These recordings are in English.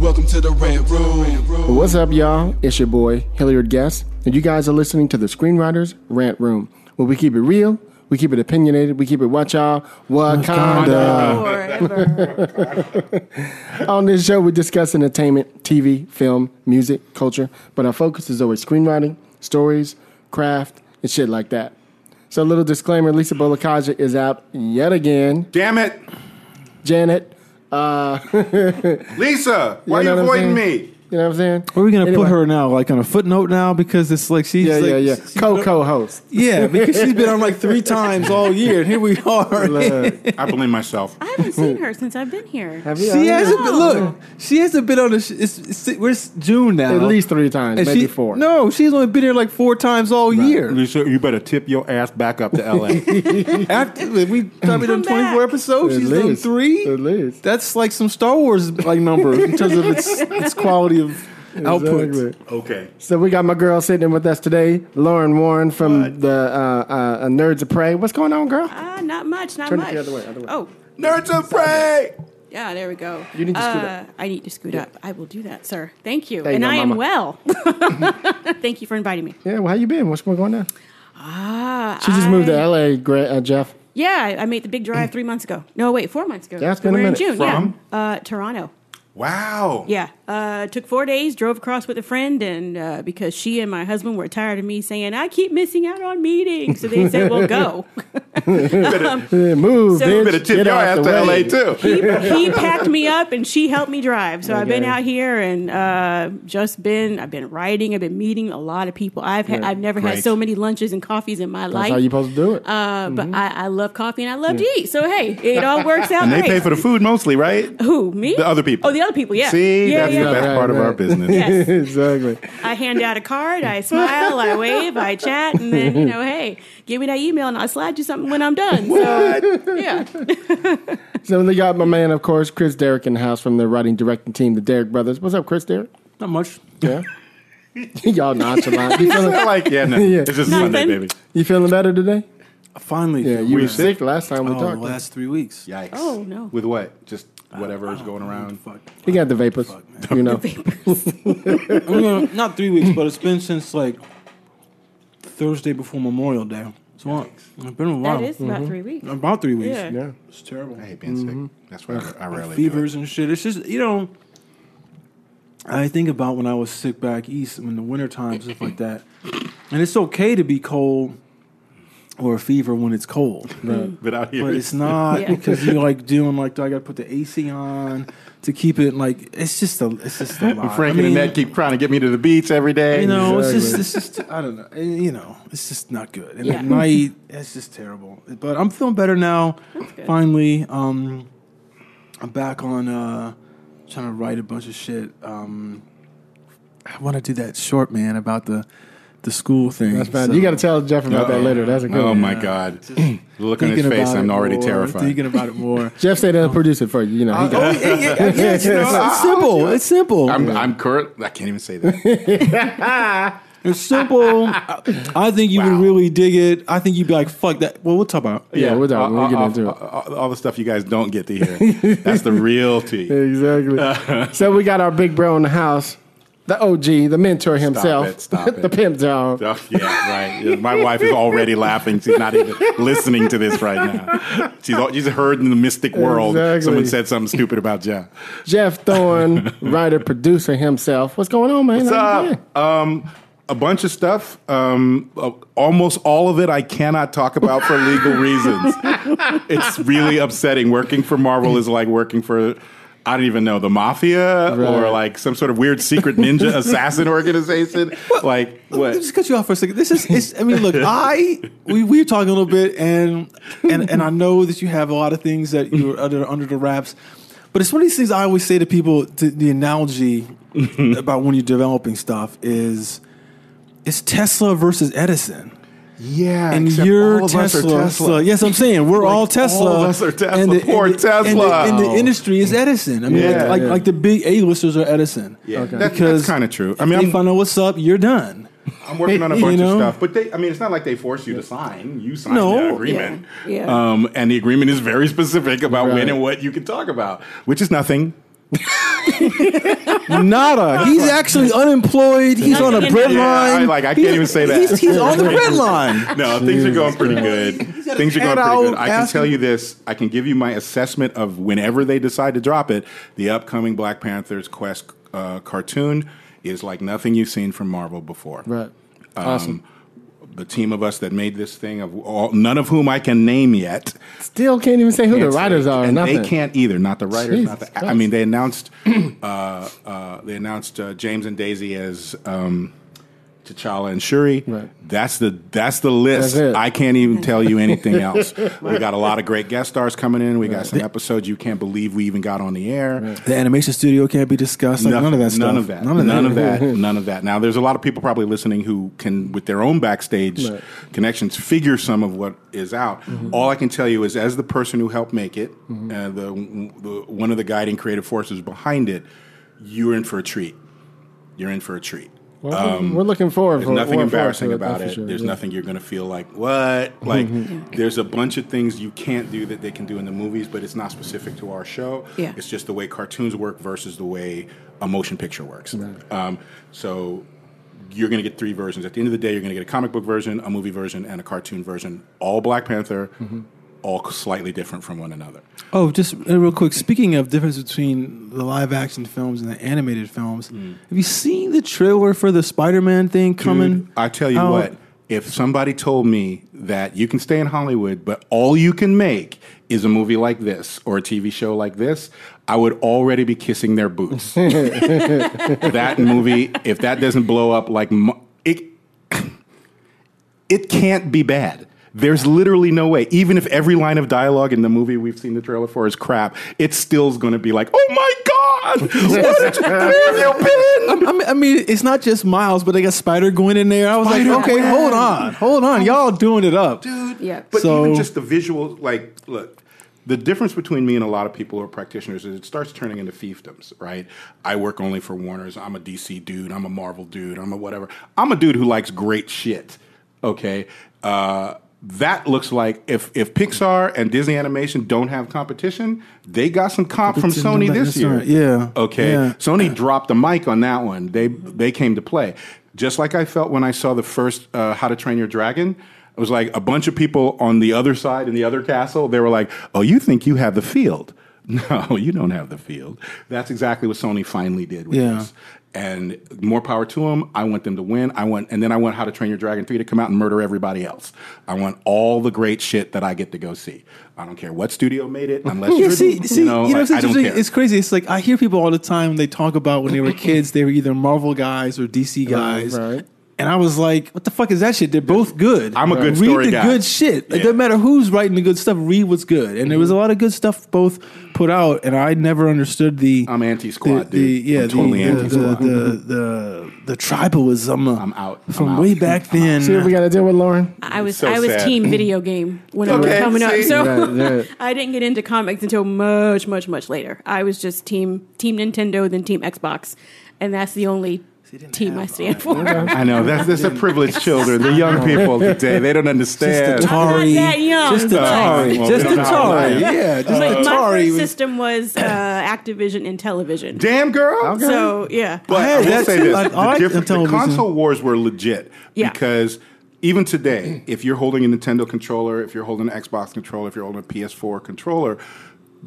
Welcome to the Red Room. What's up, y'all? It's your boy, Hilliard Guess, and you guys are listening to the Screenwriters Rant Room, where we keep it real, we keep it opinionated, we keep it what y'all, Wakanda. Forever. On this show, we discuss entertainment, TV, film, music, culture, but our focus is always screenwriting, stories, craft, and shit like that. So, a little disclaimer Lisa Bolekaja is out yet again. Damn it, Janet, uh, Lisa! Why You know are you avoiding me? You know what I'm saying? Where are we gonna Anyway. put her now? Like on a footnote now because it's like she's Yeah, like, yeah, yeah. co co-host. Yeah, because she's been on like three times all year, and here we are. I blame myself. I haven't seen her since I've been here. Have you? she hasn't been. Look, she hasn't been on the. Sh- it's, it's, we're June now. At least three times, And maybe she- four. No, she's only been here like four times all year. Lisa, you better tip your ass back up to LA. After we probably done back. 24 episodes, At she's done three. At least. That's like some Star Wars like number in terms of its its quality of output. Exactly. okay. So we got my girl sitting in with us today, Lauren Warren from the uh, uh, uh, Nerds of Prey. What's going on, girl? Ah, not much, not Turn it much. the other way, other way. Oh, Nerds of Prey! yeah, there we go. You need to scoot Uh, up. I need to scoot up. I will do that, sir. Thank you. There you and go, I am well. Thank you for inviting me. Yeah, well, how you been? What's going on now? Ah, She just moved to LA, Gra- uh, Jeff. Yeah, I- I made the big drive three months ago. No, wait, four months ago. Yeah, it's been a We're minute. in June. From? Yeah, uh, Toronto. Wow. Yeah, uh, took four days, drove across with a friend, and uh, because she and my husband were tired of me saying I keep missing out on meetings, so they said, "Well, go." Yeah, move, So- bitch. Better tip Get your out ass to. LA too. he, he packed me up and she helped me drive. So I've been out here and uh, just been. I've been writing. I've been meeting a lot of people. I've had, Yeah, I've never had so many lunches and coffees in my That's life. how you supposed to do it. uh, But I, I love coffee and I love to eat. So hey, it all works out And they great. pay for the food mostly, right? Who me? The other people. Oh, the other people. Yeah. See, yeah, that's yeah, the best yeah. part of our business. Yes. exactly. I hand out a card, I smile, I wave, I chat, and then you know, hey, give me that email and I'll slide you something when I'm done. So yeah. So we got my man, of course, Chris Derrick in the house from the writing directing team, the Derrick Brothers. What's up, Chris Derrick? Not much. Yeah. Y'all nonchalant. You feeling, like, yeah, no, Yeah. it's just Nothing. Sunday, baby. you feeling better today? Finally, Yeah, feel you were sick last time we Oh, the talked. last three weeks. Yikes. Oh no. With what? Just whatever is going around. Fuck. He got the vapors. you know. I mean, not three weeks, but it's been since like Thursday before Memorial Day. So uh, it's been a while. That is about three weeks. about three weeks. Yeah. Yeah. It's terrible. I hate being sick. That's why I, I rarely do Fevers and shit. It's just you know. I think about when I was sick back east in the winter wintertime, stuff like that. And it's okay to be cold or a fever when it's cold. it. But out here, But it's not Yeah. because you're like doing like do I got to put the AC on to keep it like it's just a it's just a lot. Frank I mean, and Annette keep trying to get me to the beach every day. You know, it's just it's just I don't know. You know, it's just not good. And Yeah. at night, it's just terrible. But I'm feeling better now. Finally, um, I'm back on uh, trying to write a bunch of shit. Um, I want to do that short man about the the school thing. That's fine. So- You got to tell Jeff about that later. That's a good Oh one. my God! The look on his face, I'm it already more, terrified. Thinking about it more. Jeff said he'll produce it for you. You know, he Oh, oh yeah, yeah, yeah, yeah, you know, it's simple. It's simple. I'm, I'm current. I can't even say that. It's simple. I, I think you Wow. would really dig it. I think you'd be like, "Fuck that." Well, we'll talk about. it. Yeah, we're done. We'll get all, into it. all- all- all the stuff you guys don't get to hear. That's the real tea. Exactly. so we got our big bro in the house, the OG, the mentor himself, it, stop the it. pimp dog. Oh, yeah, right. My wife is already laughing. She's not even listening to this right now. She's all, she's heard in the mystic world Exactly. someone said something stupid about Jeff. Jeff Thorne, writer, producer himself. What's going on, man? What's up? Um, a bunch of stuff. Um, uh, almost all of it I cannot talk about for legal reasons. it's really upsetting. Working for Marvel is like working for. I don't even know the mafia or like some sort of weird secret ninja assassin organization. Like Let me what? just cut you off for a second. This is, it's, I mean, look, I we we were talking a little bit, and and and I know that you have a lot of things that you're under under the wraps, but it's one of these things I always say to people. To, the analogy about when you're developing stuff is it's Tesla versus Edison. Yeah, and except you're all of us are Tesla. Tesla. So, yes, I'm saying we're Like, all all Tesla. of us are Tesla. And the, Poor and the, And the, Tesla. and the industry is Edison. I mean, Yeah. like, like, Yeah. like the big A-listers are Edison. Yeah, Okay. that- Because that's kind of true. I mean, they I'm, find out what's up, you're done. I'm working on a You bunch know? of stuff, but they, I mean, it's not like they force you to sign. You sign No. the agreement. Yeah. Yeah. Um, and the agreement is very specific about when and what you can talk about, which is nothing. Nada. He's actually unemployed. He's on a Yeah, bread Yeah, line. I, like I can't even say that. He's, he's on the bread line. no, things are going pretty good. Things are going head pretty good. out I can asking- tell you this. I can give you my assessment of whenever they decide to drop it. The upcoming Black Panther's Quest uh, cartoon is like nothing you've seen from Marvel before. Right. Um, Awesome. The team of us that made this thing, of all, none of whom I can name yet. Still can't even say who the Can't say- writers are. and nothing. they can't either. Not the writers. not Jesus the. I mean, they announced. Uh, uh, they announced uh, James and Daisy as um, T'Challa and Shuri. Right. That's the that's the list. That's. I can't even tell you anything else. We got a lot of great guest stars coming in. We got some episodes you can't believe we even got on the air. The animation studio can't be discussed. Like, none of that stuff. None of that. None of that. None of that. None of that. Now, there's a lot of people probably listening who can, with their own backstage Right. connections, figure some of what is out. Mm-hmm. All I can tell you is, as the person who helped make it, uh, the, the one of the guiding creative forces behind it, you're in for a treat. You're in for a treat. Well, um, we're looking forward. There's for, nothing forward embarrassing to about it. sure, There's yeah. nothing you're going to feel like what. Mm-hmm. Like there's a bunch of things you can't do that they can do in the movies, but it's not specific to our show. Yeah. It's just the way cartoons work versus the way a motion picture works. Um, so you're going to get three versions. At the end of the day, you're going to get a comic book version, a movie version, and a cartoon version. All Black Panther, mm-hmm. All slightly different from one another. Oh, just uh, real quick. Speaking of difference between the live action films and the animated films, Hmm. have you seen the trailer for the Spider Man thing coming? Dude, I tell you out? what, if somebody told me that you can stay in Hollywood, but all you can make is a movie like this or a TV show like this, I would already be kissing their boots. that movie, if that doesn't blow up like it, it can't be bad. There's literally no way. Even if every line of dialogue in the movie we've seen the trailer for is crap, it still's going to be like, "Oh my god, what did you, where have you been?" I mean, I mean, it's not just Miles, but they got Spider Gwen in there. I was like, Spider-Gwen. okay, hold on, hold on, y'all doing it up. Dude. Yeah. But So- even just the visual, like, look, the difference between me and a lot of people who are practitioners is it starts turning into fiefdoms, right? I work only for Warner's. I'm a DC dude. I'm a Marvel dude. I'm a whatever. I'm a dude who likes great shit. Okay. Uh, that looks like if if Pixar and Disney Animation don't have competition, they got some comp from Sony this year. yeah, Okay. yeah. Sony dropped the mic on that one. They they came to play. Just like I felt when I saw the first uh, How to Train Your Dragon. It was like a bunch of people on the other side in the other castle. They were like, "Oh, you think you have the field? No, you don't have the field." That's exactly what Sony finally did with Yeah. this. And more power to them. I want them to win. I want, and then I want How to Train Your Dragon three to come out and murder everybody else. I want all the great shit that I get to go see. I don't care what studio made it, unless Yeah, you're, see, see, you know, you know, like, it's, I don't care. it's crazy. It's like I hear people all the time. They talk about when they were kids, they were either Marvel guys or DC guys. right. And I was like, "What the fuck is that shit?" They're both good. I'm a good read story the guy. good shit. Like, Yeah. doesn't matter who's writing the good stuff. Read what's good. And there was mhm. a lot of good stuff both put out. And I never understood the. I'm anti-squad, the, the- dude. Yeah, I'm totally the, the, anti-squad. the, the, the tribalism. I'm out. I'm from out. way back then. See what we got to deal with, Lauren. I was so I was sad. team video game when it Okay, was coming up, so Right, right. I didn't get into comics until much, much, much later. I was just team Team Nintendo, then Team Xbox, and that's the only team I stand for. I know that's that's the privileged children, the young people today. They don't understand. Just I'm not Atari. that young, Just but- Atari. Just we don't know how Atari. old I am. Yeah, just My, my Atari. first was- system was uh, Activision and Intellivision. Damn girl. So yeah, But Hey, I will say this: I- I the, like different, the the Intellivision. console wars were legit Yeah. because even today, if you're holding a Nintendo controller, if you're holding an Xbox controller, if you're holding a PS4 controller,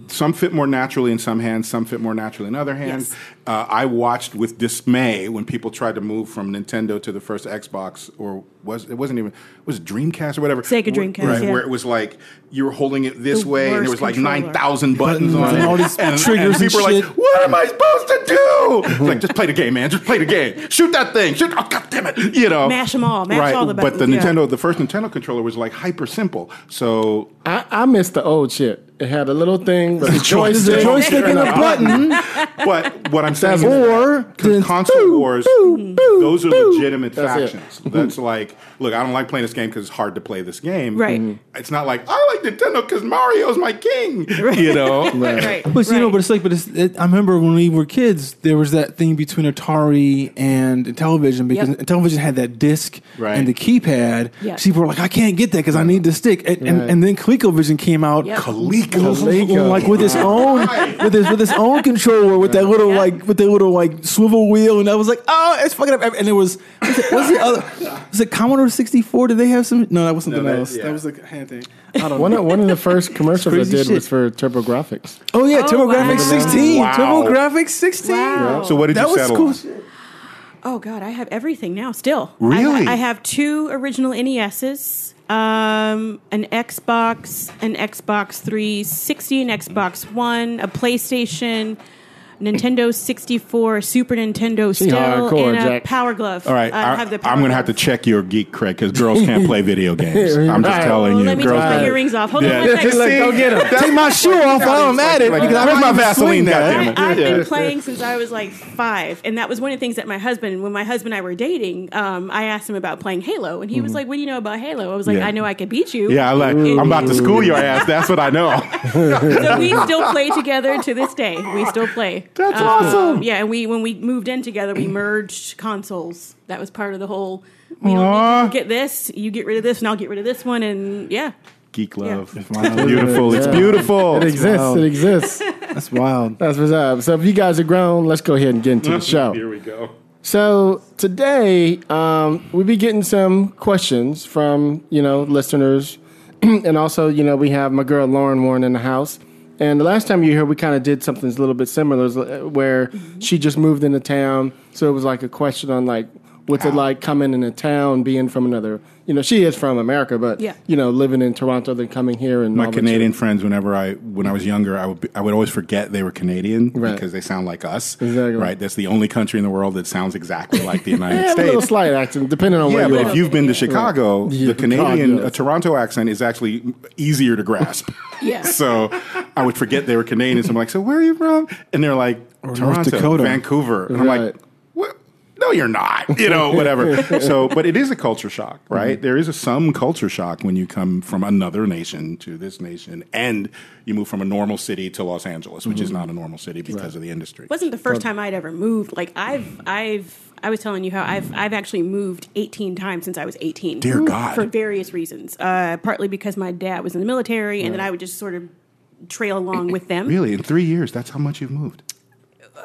some fit more naturally in some hands, some fit more naturally in other hands. Yes. Uh, I watched with dismay when people tried to move from Nintendo to the first Xbox, or was it wasn't even was it Dreamcast or whatever? Sega Where- Dreamcast, right? yeah. Where it was like you were holding it this The way, and there worst was like controller. nine thousand buttons on it, and all these and, triggers and and people were like, "What am I supposed to do?" It's like, just play the game, man. Just play the game. Shoot that thing. Shoot. Oh, God damn it! You know, Mash 'em all. Mash all the But the yeah. Nintendo, the first Nintendo controller was like hyper simple. So I, I missed the old shit. It had a little thing with a joystick, a joystick and a button. But what I'm saying, Or is con- console wars, those are legitimate That's it. factions. That's like, look, I don't like playing this game because it's hard to play this game. Right. Mhm. It's not like I like Nintendo because Mario's my king. Right. You know. Right. But you know, but it's like, but it's, it, I remember when we were kids, there was that thing between Atari and Intellivision because Yep. Intellivision had that disc Right. and the keypad. Yeah. So people were like, I can't get that because I need the stick. And, and, Right. and then ColecoVision came out. Yep. Coleco. Coleco. Like with its own, with his with his own controller, with that little Yeah. like with that little like swivel wheel, and I was like, oh, it's fucking up. And it was, was it, was the other, was it Commodore sixty four? Did they have some? No, that was something that- else. yeah. That was the hand thing. I don't know. One of, one of the first commercials I crazy did shit. was for TurboGrafx. Oh yeah, Oh, TurboGrafx wow. 16. Wow. TurboGrafx 16. Wow. So what did That you was settle cool. on? shit. Oh God, I have everything now. Still, Really? I, I have two original NESs, um, an Xbox, an Xbox 360, an Xbox One, a PlayStation, Nintendo 64, Super Nintendo, She still, hardcore, and a Jack. Power Glove. All right, I I, have the Power am going to have to check your geek cred because girls can't play video games. I'm just Right. telling you, let me girls. take my Right. earrings off. Hold Yeah. on one second. See? go get 'em. That's- Take my shoe off while I'm at it. Like, because I where's might my even Vaseline, swing that. goddammit? I, I've been playing since I was like five, and that was one of the things that my husband, when my husband and I were dating, um, I asked him about playing Halo, and he was like, "What do you know about Halo?" I was like, Yeah. "I know I could beat you." Yeah, I like, I'm about to school your ass. That's what I know. so we still play together to this day. We still play. That's Um, awesome. Yeah, and we when we moved in together, we merged consoles. That was part of the whole. We don't need to get this. You get rid of this, and I'll get rid of this one, and yeah. Geek love. wild. It's beautiful. It's Yeah. beautiful. It exists. wild. It exists. That's wild. That's what's up. So if you guys are grown, let's go ahead and get into the show. Here we go. So today, um, we'll be getting some questions from you know listeners, and also you know we have my girl Lauren Warren in the house. And the last time you here, we kind of did something a little bit similar, uh, where she just moved into town. So it was like a question on like what's it like coming into town, being from another. You know, she is from America, but Yeah. you know, living in Toronto, then coming here and My Canadian shit. friends, whenever I when I was younger, I would be, I would always forget they were Canadian Right. because they sound like us. Exactly. Right. That's the only country in the world that sounds exactly like the United Yeah, a little States. slight accent, depending on Yeah, where you but are. if you've been to Chicago, Yeah, the Canadian Chicago. uh, Toronto accent is actually easier to grasp. Yeah. so I would forget they were Canadian. So I'm like, so where are you from? And they're like, North Toronto, Dakota. Vancouver. And I'm like, what? No, you're not. You know, whatever. so, but it is a culture shock, right? Mm-hmm. There is a, some culture shock when you come from another nation to this nation, and you move from a normal city to Los Angeles, which Mm-hmm. is not a normal city because of the industry. It wasn't the first time I'd ever moved. Like I've I've I was telling you how I've I've actually moved 18 times since I was 18. Dear God. For various reasons. Uh, partly because my dad was in the military and then I would just sort of trail along with them. Really, in three years, that's how much you've moved.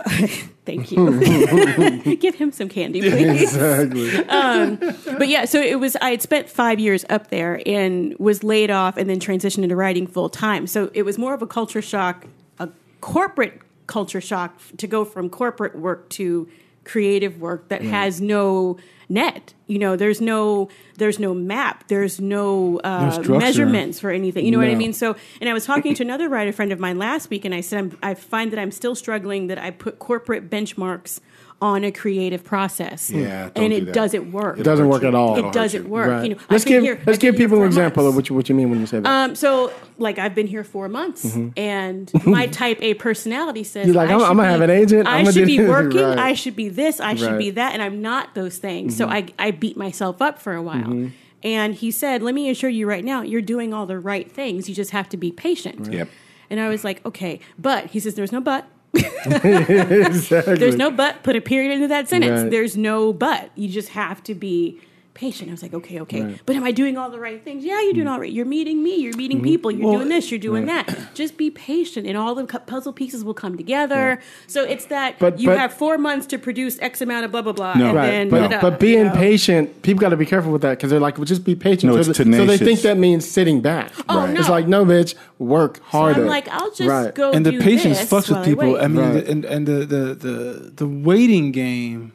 Thank you. Mm-hmm. Give him some candy, please. exactly. Um, but yeah, so it was I had spent five years up there and was laid off and then transitioned into writing full time. So it was more of a culture shock, a corporate culture shock to go from corporate work to creative work that has no net. You know, there's no there's no map, there's no, uh, measurements for anything. You know what I mean? So, and I was talking to another writer friend of mine last week, and I said I'm, I find that I'm still struggling that I put corporate benchmarks on a creative process. Yeah, don't and do it that. doesnk work. It doesn't work at all. It'll It hurt doesn't you. work. Right. You know, let's give here- let's give people an example months. of what you, what you mean when you say that. Um, so like I've been here four months, and my type A personality says Mm-hmm. You're like, I I'm- I'm gonna be- have an agent, I I'm gonna should be working. Right. I should be this. I should Right. Mm-hmm. be that, and I'm not those things. So I I beat myself up for a while. And he said, "Let me assure you right now, you're doing all the right things. You just have to be patient." Yep. And I was like, "Okay," but he says, "There's no but." exactly. There's no but. Put a period into that sentence. Right. There's no but. You just have to be patient. I was like, okay, okay, but am I doing all the right things? Yeah, you're doing all right. You're meeting me. You're meeting mm-hmm. people. You're Well, doing this. You're doing that. Just be patient, and all the puzzle pieces will come together. So it's that But- you but- have four months to produce X amount of blah blah blah, No. and Right, then but, da-da, but being you know? patient, people got to be careful with that because they're like, well, just be patient. No, so, it's they, so they think that means sitting back. Oh, Right. no. It's like, no, bitch, work So harder. I'm like, I'll just Right. go. and the do patience this fucks with people. wait. I, mean, Right. the, and and the, the the the waiting game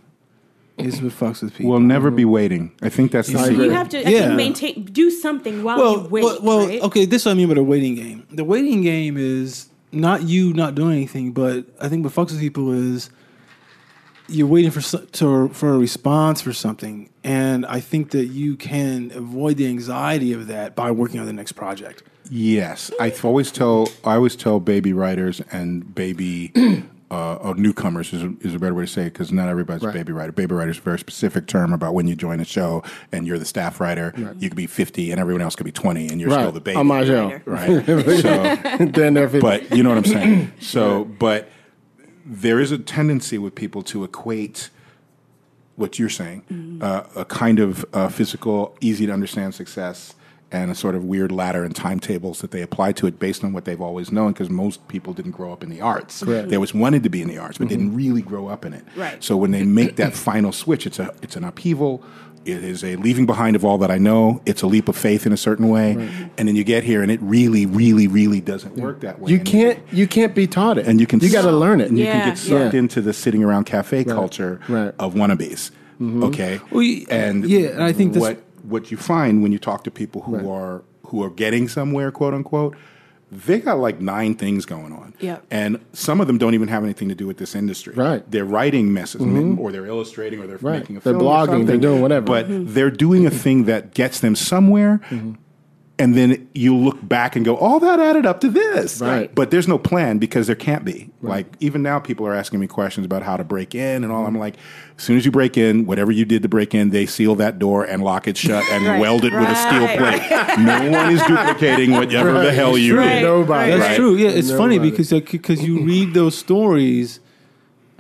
is what fucks with people. We'll never be waiting. I think that's the I secret. you have to I Yeah. think, maintain, do something while well, you wait. well, well right? okay. This is what I mean by the waiting game. The waiting game is not you not doing anything, but I think what fucks with people is you're waiting for so- to, for a response for something, and I think that you can avoid the anxiety of that by working on the next project. Yes, I th- always tell I always tell baby writers and baby uh, or newcomers is a, is a better way to say it because not everybody's a baby writer. Baby writer is a very specific term about when you join a show and you're the staff writer. You could be fifty and everyone else could be twenty and you're right. still the baby. On my show. right? so, 50. but you know what I'm saying. So, but there is a tendency with people to equate what you're saying, uh, a kind of uh, physical, easy to understand success, and a sort of weird ladder and timetables that they apply to it based on what they've always known. Because most people didn't grow up in the arts. Correct. They always wanted to be in the arts, but mm-hmm. didn't really grow up in it. Right. So when they make that final switch, it's a it's an upheaval. It is a leaving behind of all that I know. It's a leap of faith in a certain way, and then you get here, and it really, really, really doesn't work that way. you And can't you can't be taught it. and you can you got to learn it. and you can get sucked yeah. into the sitting around cafe culture right. of wannabes. Mm-hmm. Okay, Well, y- and yeah, and I think that's- what what you find when you talk to people who are who are getting somewhere, quote unquote, they got like nine things going on. Yeah. and some of them don't even have anything to do with this industry. Right. they're writing messes, mm-hmm. or they're illustrating, or they're Right. making a They're film, or blogging, they're doing whatever. But mm-hmm. they're doing a thing that gets them somewhere. Mm-hmm. And then you look back and go, all that added up to this." Right. But there's no plan because there can't be. Like even now, people are asking me questions about how to break in and all. I'm like, as soon as you break in, whatever you did to break in, they seal that door and lock it shut and Right. weld it with a steel plate. no one is duplicating whatever the hell you Right. did. Nobody. That's Right. true. Yeah, it's funny because uh, because you read those stories.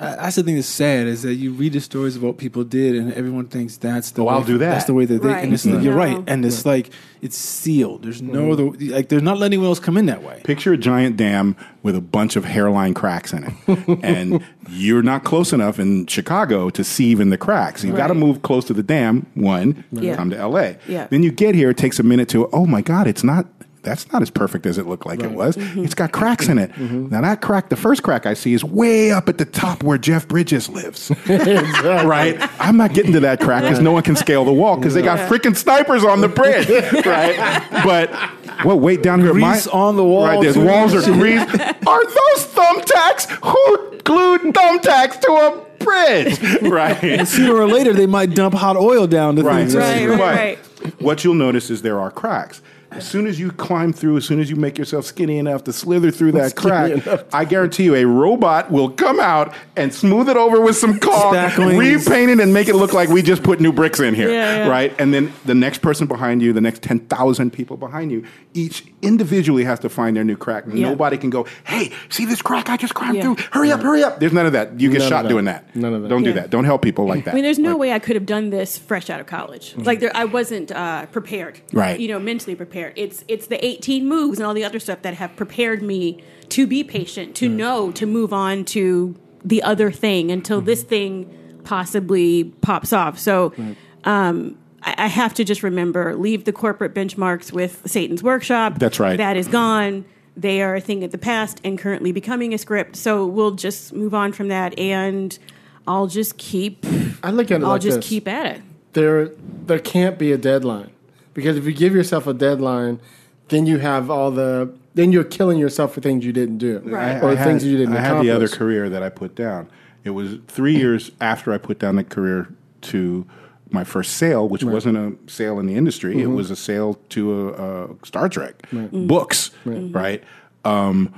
That's the thing that's sad is that you read the stories of what people did, and everyone thinks that's the. Oh, way, I'll do that. That's the way that they. Right. And it's, you're right, and it's like it's sealed. There's no mm-hmm. other. Like they're not letting anyone else come in that way. Picture a giant dam with a bunch of hairline cracks in it. and you're not close enough in Chicago to see even the cracks. You've got to move close to the dam, one, Yeah. come to LA. Yeah. Then you get here, it takes a minute to, oh my God, it's not. That's not as perfect as it looked like it was. Mm-hmm. It's got cracks in it. Now that crack, the first crack I see is way up at the top where Jeff Bridges lives. right? I'm not getting to that crack because no one can scale the wall because they got freaking snipers on the bridge. right? But well, wait down here. Grease my, on the wall, Right, there's walls are greased. Are those thumbtacks? Who glued thumbtacks to a bridge? Right. Sooner or later, they might dump hot oil down the Right, thing. Right, right, But right. What you'll notice is there are cracks. As soon as you climb through, as soon as you make yourself skinny enough to slither through that Skinny crack, enough. I guarantee you a robot will come out and smooth it over with some caulk, Spackling. repaint it, and make it look like we just put new bricks in here. Yeah, yeah. Right? And then the next person behind you, the next 10,000 people behind you, each individually has to find their new crack. Yeah. Nobody can go, hey, see this crack I just climbed Yeah. through? Hurry up, hurry up. There's none of that. You get None shot that. doing that. None of that. Don't do that. Don't help people like that. I mean, there's no Like- way I could have done this fresh out of college. Like there, I wasn't uh, prepared. Right. You know, mentally prepared. It's it's the 18 moves and all the other stuff that have prepared me to be patient, to know to move on to the other thing until Mm-hmm. this thing possibly pops off. So. Um, I I have to just remember leave the corporate benchmarks with Satan's workshop. That's right. That is gone. They are a thing of the past and currently becoming a script. So we'll just move on from that, and I'll just keep I look at it I'll like just this. keep at it. there there can't be a deadline because if you give yourself a deadline, then you have all the then you're killing yourself for things you didn't do Right. or I things had, you didn't I accomplish. had the other career that I put down. It was three years after I put down the career to my first sale, which wasn't a sale in the industry. Mm-hmm. It was a sale to a, a Star Trek books, right? Um,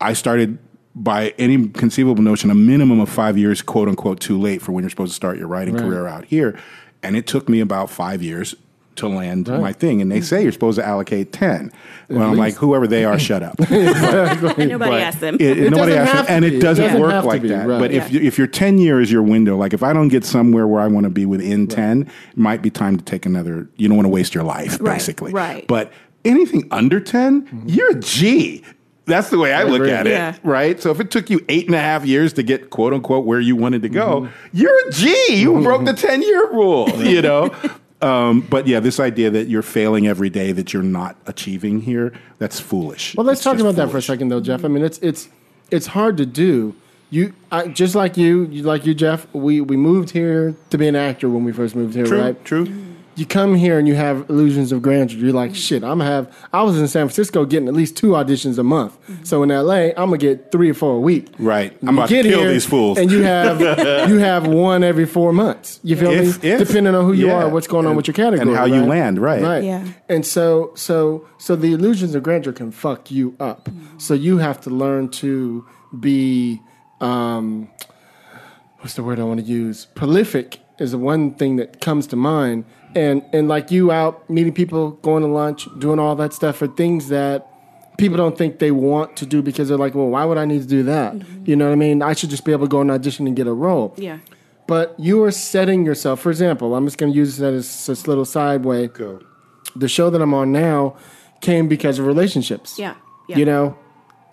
I started by any conceivable notion a minimum of five years, quote unquote, too late for when you're supposed to start your writing Right. career out here, and it took me about five years to land my thing, and they say you're supposed to allocate ten. Well, I'm like, whoever they are, shut up. Nobody But asked them. It, It nobody doesn't asked them, and it doesn't It doesn't work like be, that. right. But if Yeah. you, if your ten year is your window, like if I don't get somewhere where I want to be within ten, it might be time to take another. You don't want to waste your life, Right, basically. right. But anything under 10 you're a G. That's the way I look agree. at it, Yeah. right? So if it took you eight and a half years to get quote unquote where you wanted to go, Mm-hmm. you're a G. You broke the ten year rule, you know. Um, but yeah, this idea that you're failing every day, that you're not achieving here, that's foolish. Well, let's It's talk about that for a second, though, Jeff. I mean, it's it's it's hard to do. You I, just like you, you, like you, Jeff. We we moved here to be an actor when we first moved here, True, right? true. You come here and you have illusions of grandeur. You're like, shit. I'm gonna have. I was in San Francisco getting at least two auditions a month. So in LA, I'm gonna get three or four a week. Right. You I'm about to get kill here these fools. And you have you have one every four months. You feel If- me? if- Depending on who you yeah. are, what's going on with your category, and how you land, right. Right. Yeah. And so so so the illusions of grandeur can fuck you up. So you have to learn to be um, what's the word I want to use? Prolific is the one thing that comes to mind. And and like you out meeting people, going to lunch, doing all that stuff are things that people don't think they want to do because they're like, well, why would I need to do that? Mm-hmm. You know what I mean? I should just be able to go and audition and get a role. Yeah. But you are setting yourself. For example, I'm just going to use that as this little sideway Go. the show that I'm on now came because of relationships. Yeah, yeah. You know,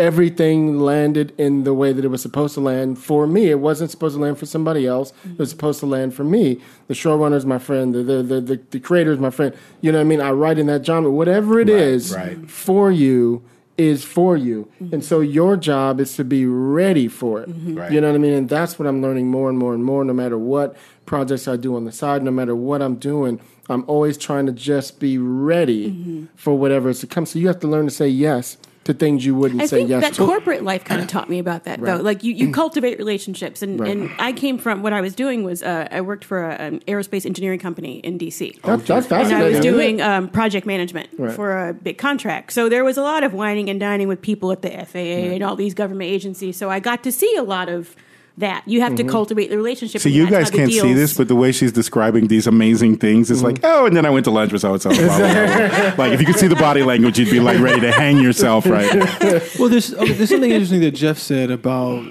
everything landed in the way that it was supposed to land for me. It wasn't supposed to land for somebody else. It was supposed to land for me. The showrunner's my friend. The the the, the, the creator's my friend. You know what I mean? I write in that genre. Whatever it Right, is right. for you is for you. Mm-hmm. And so your job is to be ready for it. Right. You know what I mean? And that's what I'm learning more and more and more no matter what projects I do on the side, no matter what I'm doing. I'm always trying to just be ready Mm-hmm. for whatever is to come. So you have to learn to say yes to things you wouldn't I say think yes that to. corporate life kind of taught me about that, though. Like you, you cultivate relationships, and, Right. and I came from what I was doing was uh, I worked for a, an aerospace engineering company in DC. That's, that's and I was isn't it? doing um, project management Right. for a big contract. So there was a lot of wining and dining with people at the FAA and all these government agencies. So I got to see a lot of that. You have to cultivate the relationship. So you guys can't see this, but the way she's describing these amazing things, it's like, oh, and then I went to lunch with so and so. Like if you could see the body language, you'd be like ready to hang yourself, right? Well, there's okay, there's something interesting that Jeff said about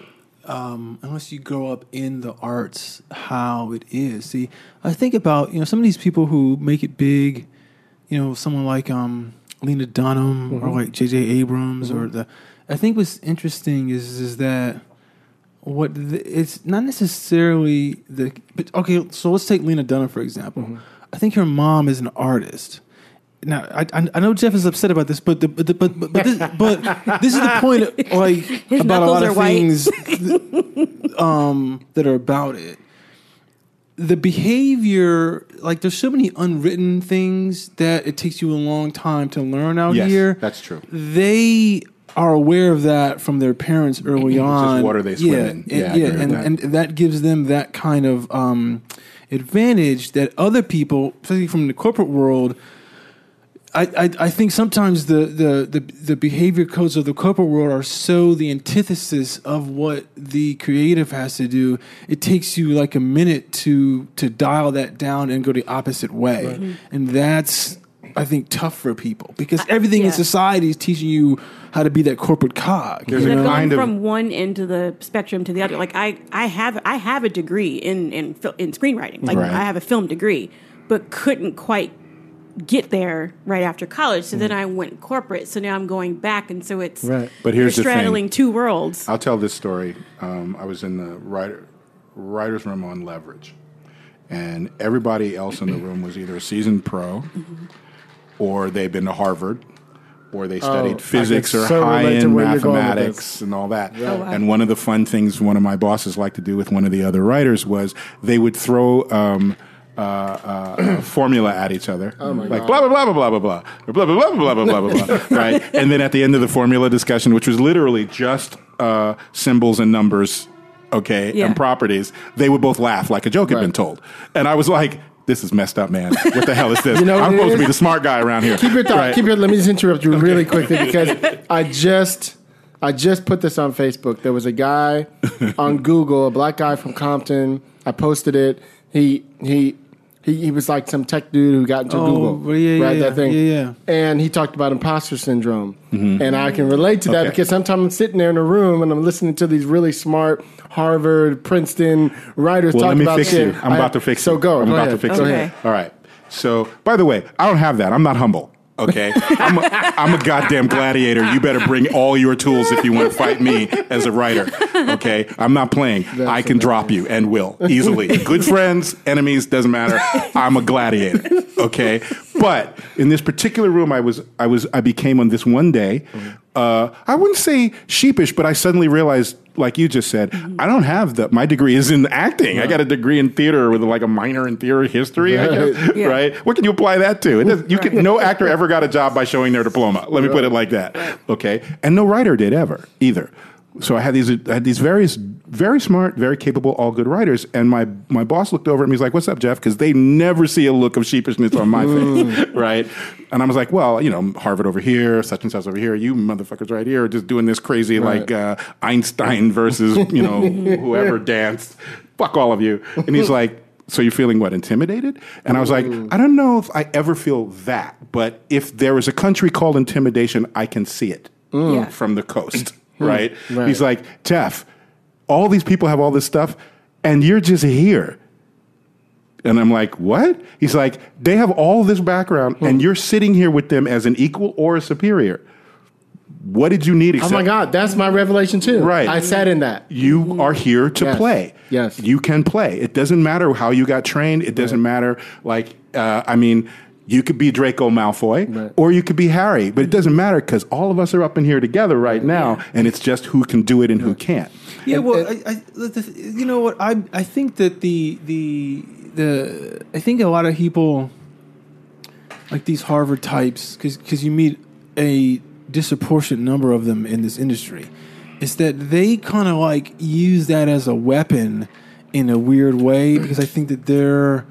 um, unless you grow up in the arts, how it is. See, I think about you know some of these people who make it big. You know, someone like um, Lena Dunham or like J.J. Abrams or the. I think what's interesting is is that what the, it's not necessarily the. But okay, so let's take Lena Dunham for example. I think her mom is an artist. Now I, I know Jeff is upset about this, but the, but the, but but this, but this is the point. Of, like His about a lot of white. things um, that are about it. The behavior, like there's so many unwritten things that it takes you a long time to learn out Yes, here. that's true. They are aware of that from their parents early on. What are they swimming? yeah, and- Yeah, yeah, and that. and that gives them that kind of um, advantage that other people, especially from the corporate world, I, I, I think sometimes the, the, the, the behavior codes of the corporate world are so the antithesis of what the creative has to do. It takes you like a minute to to dial that down and go the opposite way, and that's I think tough for people because everything in society is teaching you how to be that corporate cog. There's you a know? Going kind of- from one end of the spectrum to the other. Like I, I have I have a degree in in in screenwriting. Like Right. I have a film degree, but couldn't quite get there right after college. So then I went corporate. So now I'm going back, and so it's Right. But here's you're the thing. straddling two worlds. I'll tell this story. Um, I was in the writer, writer's room on Leverage, and everybody else in the room was either a seasoned pro, or they'd been to Harvard, or they studied can physics or so high end where you're going with mathematics and all that. Oh, wow. And one of the fun things one of my bosses liked to do with one of the other writers was they would throw. Um, uh, uh, formula at each other, like blah blah blah blah blah blah blah blah blah blah blah blah blah blah, right? And then at the end of the formula discussion, which was literally just uh, symbols and numbers, okay, Yeah. and properties, they would both laugh like a joke had been told, and I was like, "This is messed up, man. What the hell is this? You know I'm supposed to be the smart guy around here." Keep your thought. Right. Keep your. Let me just interrupt you really quickly because I just I just put this on Facebook. There was a guy on Google, a black guy from Compton. I posted it. He he He, he was like some tech dude who got into Oh, Google. yeah, right, yeah, that thing. yeah, yeah. And he talked about imposter syndrome. Mm-hmm. And I can relate to that Okay. because sometimes I'm sitting there in a room and I'm listening to these really smart Harvard, Princeton writers Well, talk let me about fix shit. you. I'm I- about to fix so go. I'm go about ahead. to fix go you. All right. So, by the way, I don't have that. I'm not humble. Okay, I'm a, I'm a goddamn gladiator. You better bring all your tools if you want to fight me as a writer. Okay, I'm not playing. I can drop you and will easily. Good friends, enemies, doesn't matter. I'm a gladiator. Okay, but in this particular room, I was I was I became on this one day. Uh, I wouldn't say sheepish, but I suddenly realized, like you just said, I don't have the. My degree is in acting. I got a degree in theater with like a minor in theater history. I guess, Yeah. right? What can you apply that to? It does, you can, no actor ever got a job by showing their diploma. Let me put it like that. Okay, and no writer did ever either. So I had these I had these various very smart, very capable, all good writers, and my my boss looked over at me. And he's like, "What's up, Jeff?" Because they never see a look of sheepishness on my face, right? And I was like, "Well, you know, Harvard over here, such and such over here, you motherfuckers right here, are just doing this crazy like uh, Einstein versus you know whoever danced. Fuck all of you." And he's like. So you're feeling what intimidated? And I was like, I don't know if I ever feel that, but if there is a country called intimidation, I can see it Yeah. from the coast, right? Right. He's like, Jeff, all these people have all this stuff, and you're just here. And I'm like, what? He's like, they have all this background, and you're sitting here with them as an equal or a superior. What did you need? Oh my God, that's my revelation too. Right. I sat in that. you are here to Yes. play. Yes. You can play. It doesn't matter how you got trained. It doesn't matter, like, uh, I mean, you could be Draco Malfoy Right. or you could be Harry, but it doesn't matter because all of us are up in here together right now, and it's just who can do it and who can't. Yeah, well, I, I, you know what? I I think that the the the I think a lot of people like these Harvard types because you meet a disproportionate number of them in this industry. Is that they kind of like use that as a weapon in a weird way because I think that they're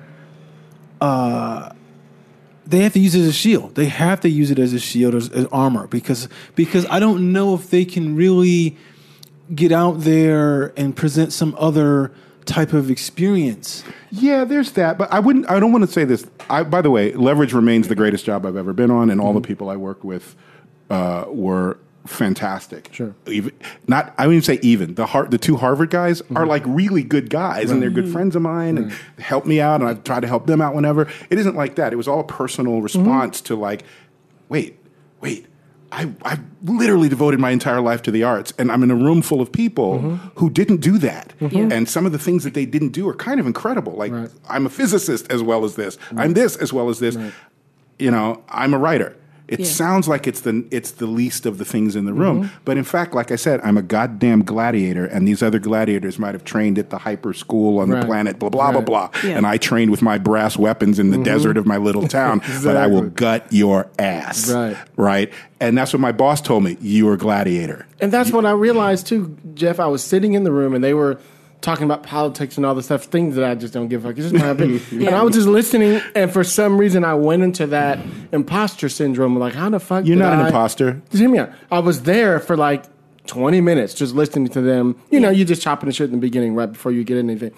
uh they have to use it as a shield. They have to use it as a shield as, as armor because because I don't know if they can really get out there and present some other type of experience. Yeah, there's that, but I wouldn't. I don't want to say this. I, by the way, leverage remains the greatest job I've ever been on, and all the people I worked with uh, were fantastic. Sure. even not. I wouldn't say even the Har- the two Harvard guys are mm-hmm. like really good guys, and they're good friends of mine, and mm-hmm. help me out, and I try to help them out whenever. It isn't like that. It was all a personal mm-hmm. response to like, wait, wait. I, I literally devoted my entire life to the arts, and I'm in a room full of people who didn't do that. And some of the things that they didn't do are kind of incredible. Like, Right. I'm a physicist as well as this. I'm this as well as this. You know, I'm a writer. It Yeah. sounds like it's the it's the least of the things in the room, mm-hmm. but in fact, like I said, I'm a goddamn gladiator, and these other gladiators might have trained at the hyper school on Right. the planet, blah blah blah Right. blah, Yeah. and I trained with my brass weapons in the mm-hmm. desert of my little town, but I will gut your ass, Right. right? And that's what my boss told me. You are a gladiator. And that's when I realized too, Jeff. I was sitting in the room and they were talking about politics and all the stuff, things that I just don't give a fuck. It's just my opinion. And I was just listening, and for some reason, I went into that imposter syndrome. Like, how the fuck? You're not an imposter. Just hear me out. I was there for like 20 minutes just listening to them. You know, you just chopping the shit in the beginning right before you get anything.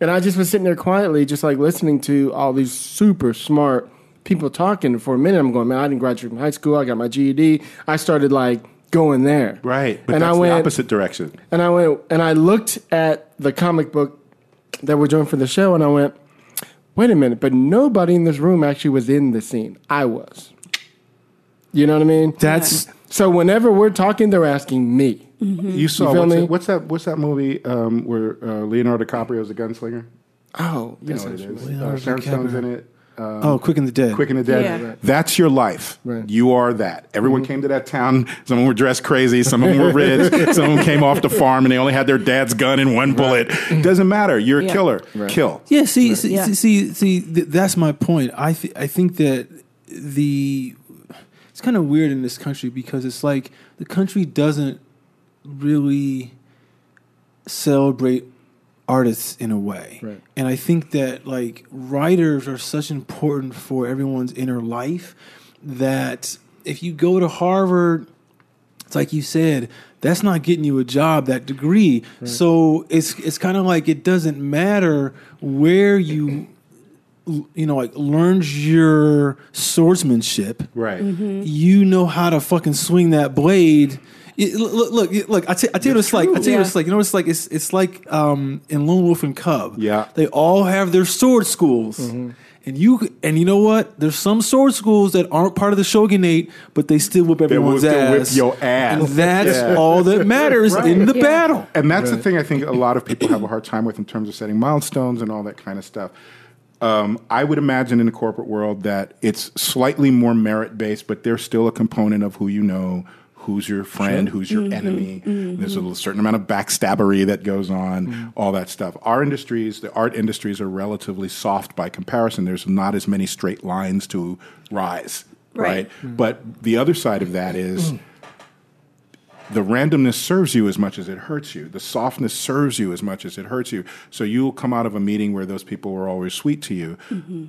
And I just was sitting there quietly, just like listening to all these super smart people talking. For a minute, I'm going, man, I didn't graduate from high school. I got my GED. I started like going there. Right, but and that's I went, the opposite direction. and I went and I looked at the comic book that we're doing for the show, and I went, wait a minute, but nobody in this room actually was in the scene. I was. You know what I mean? That's So whenever we're talking, they're asking me. You saw You what's, me? that, what's that? What's that movie um, where uh, Leonardo DiCaprio is a gunslinger? Oh, You know yes, what it actually. is. Uh, Leonardo Sharon Stone's in it. Um, oh, Quick and the Dead. Quick and the Dead. Yeah. Right. That's your life. Right. Mm-hmm. You are that. Everyone came to that town. Some of them were dressed crazy. Some of them were rich. some of them came off the farm and they only had their dad's gun and one bullet. Doesn't matter. You're a Yeah. killer. Kill. Yeah, see, see, Yeah. see, see, see, th- that's my point. I th- I think that the it's kind of weird in this country because it's like the country doesn't really celebrate artists in a way. Right. And I think that like writers are such important for everyone's inner life that if you go to Harvard it's like you said, that's not getting you a job, that degree. So it's it's kind of like it doesn't matter where you you know, like learns your swordsmanship. Right. Mm-hmm. You know how to fucking swing that blade. It- look, look, look, look, I tell I you what it's like. I tell you Yeah. what it's like. You know what it's like? It's it's like um, in Lone Wolf and Cub. Yeah. they all have their sword schools. And you and you know what? There's some sword schools that aren't part of the shogunate, but they still whip will everyone's still ass. whip your ass. And that's Yeah. all that matters in the Yeah. battle. And that's the thing I think a lot of people have a hard time with in terms of setting milestones and all that kind of stuff. Um, I would imagine in the corporate world that it's slightly more merit based, but there's still a component of who you know, who's your friend, who's your mm-hmm. enemy. Mm-hmm. There's a certain amount of backstabbery that goes on, mm-hmm. all that stuff. Our industries, the art industries, are relatively soft by comparison. There's not as many straight lines to rise, Right. right? But the other side of that is mm. the randomness serves you as much as it hurts you. The softness serves you as much as it hurts you. So you'll come out of a meeting where those people were always sweet to you,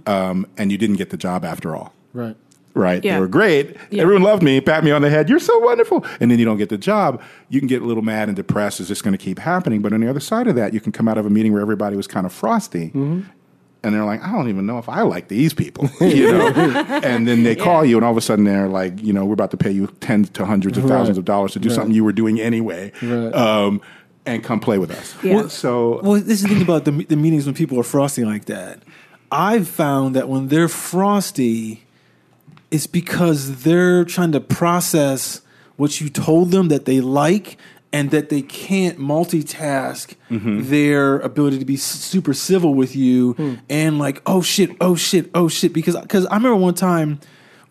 um, and you didn't get the job after all. Right. Right? Yeah. They were great. Yeah. Everyone loved me, pat me on the head. You're so wonderful. And then you don't get the job. You can get a little mad and depressed. Is this going to keep happening? But on the other side of that, you can come out of a meeting where everybody was kind of frosty. And they're like, I don't even know if I like these people, you know. and then they call you, and all of a sudden they're like, you know, we're about to pay you tens to hundreds of thousands Right. of dollars to do Right. something you were doing anyway, Right. um, and come play with us. Yeah. So Well, this is the thing about the, the meetings when people are frosty like that. I've found that when they're frosty, it's because they're trying to process what you told them that they like and that they can't multitask their ability to be super civil with you and like oh shit oh shit oh shit because because I remember one time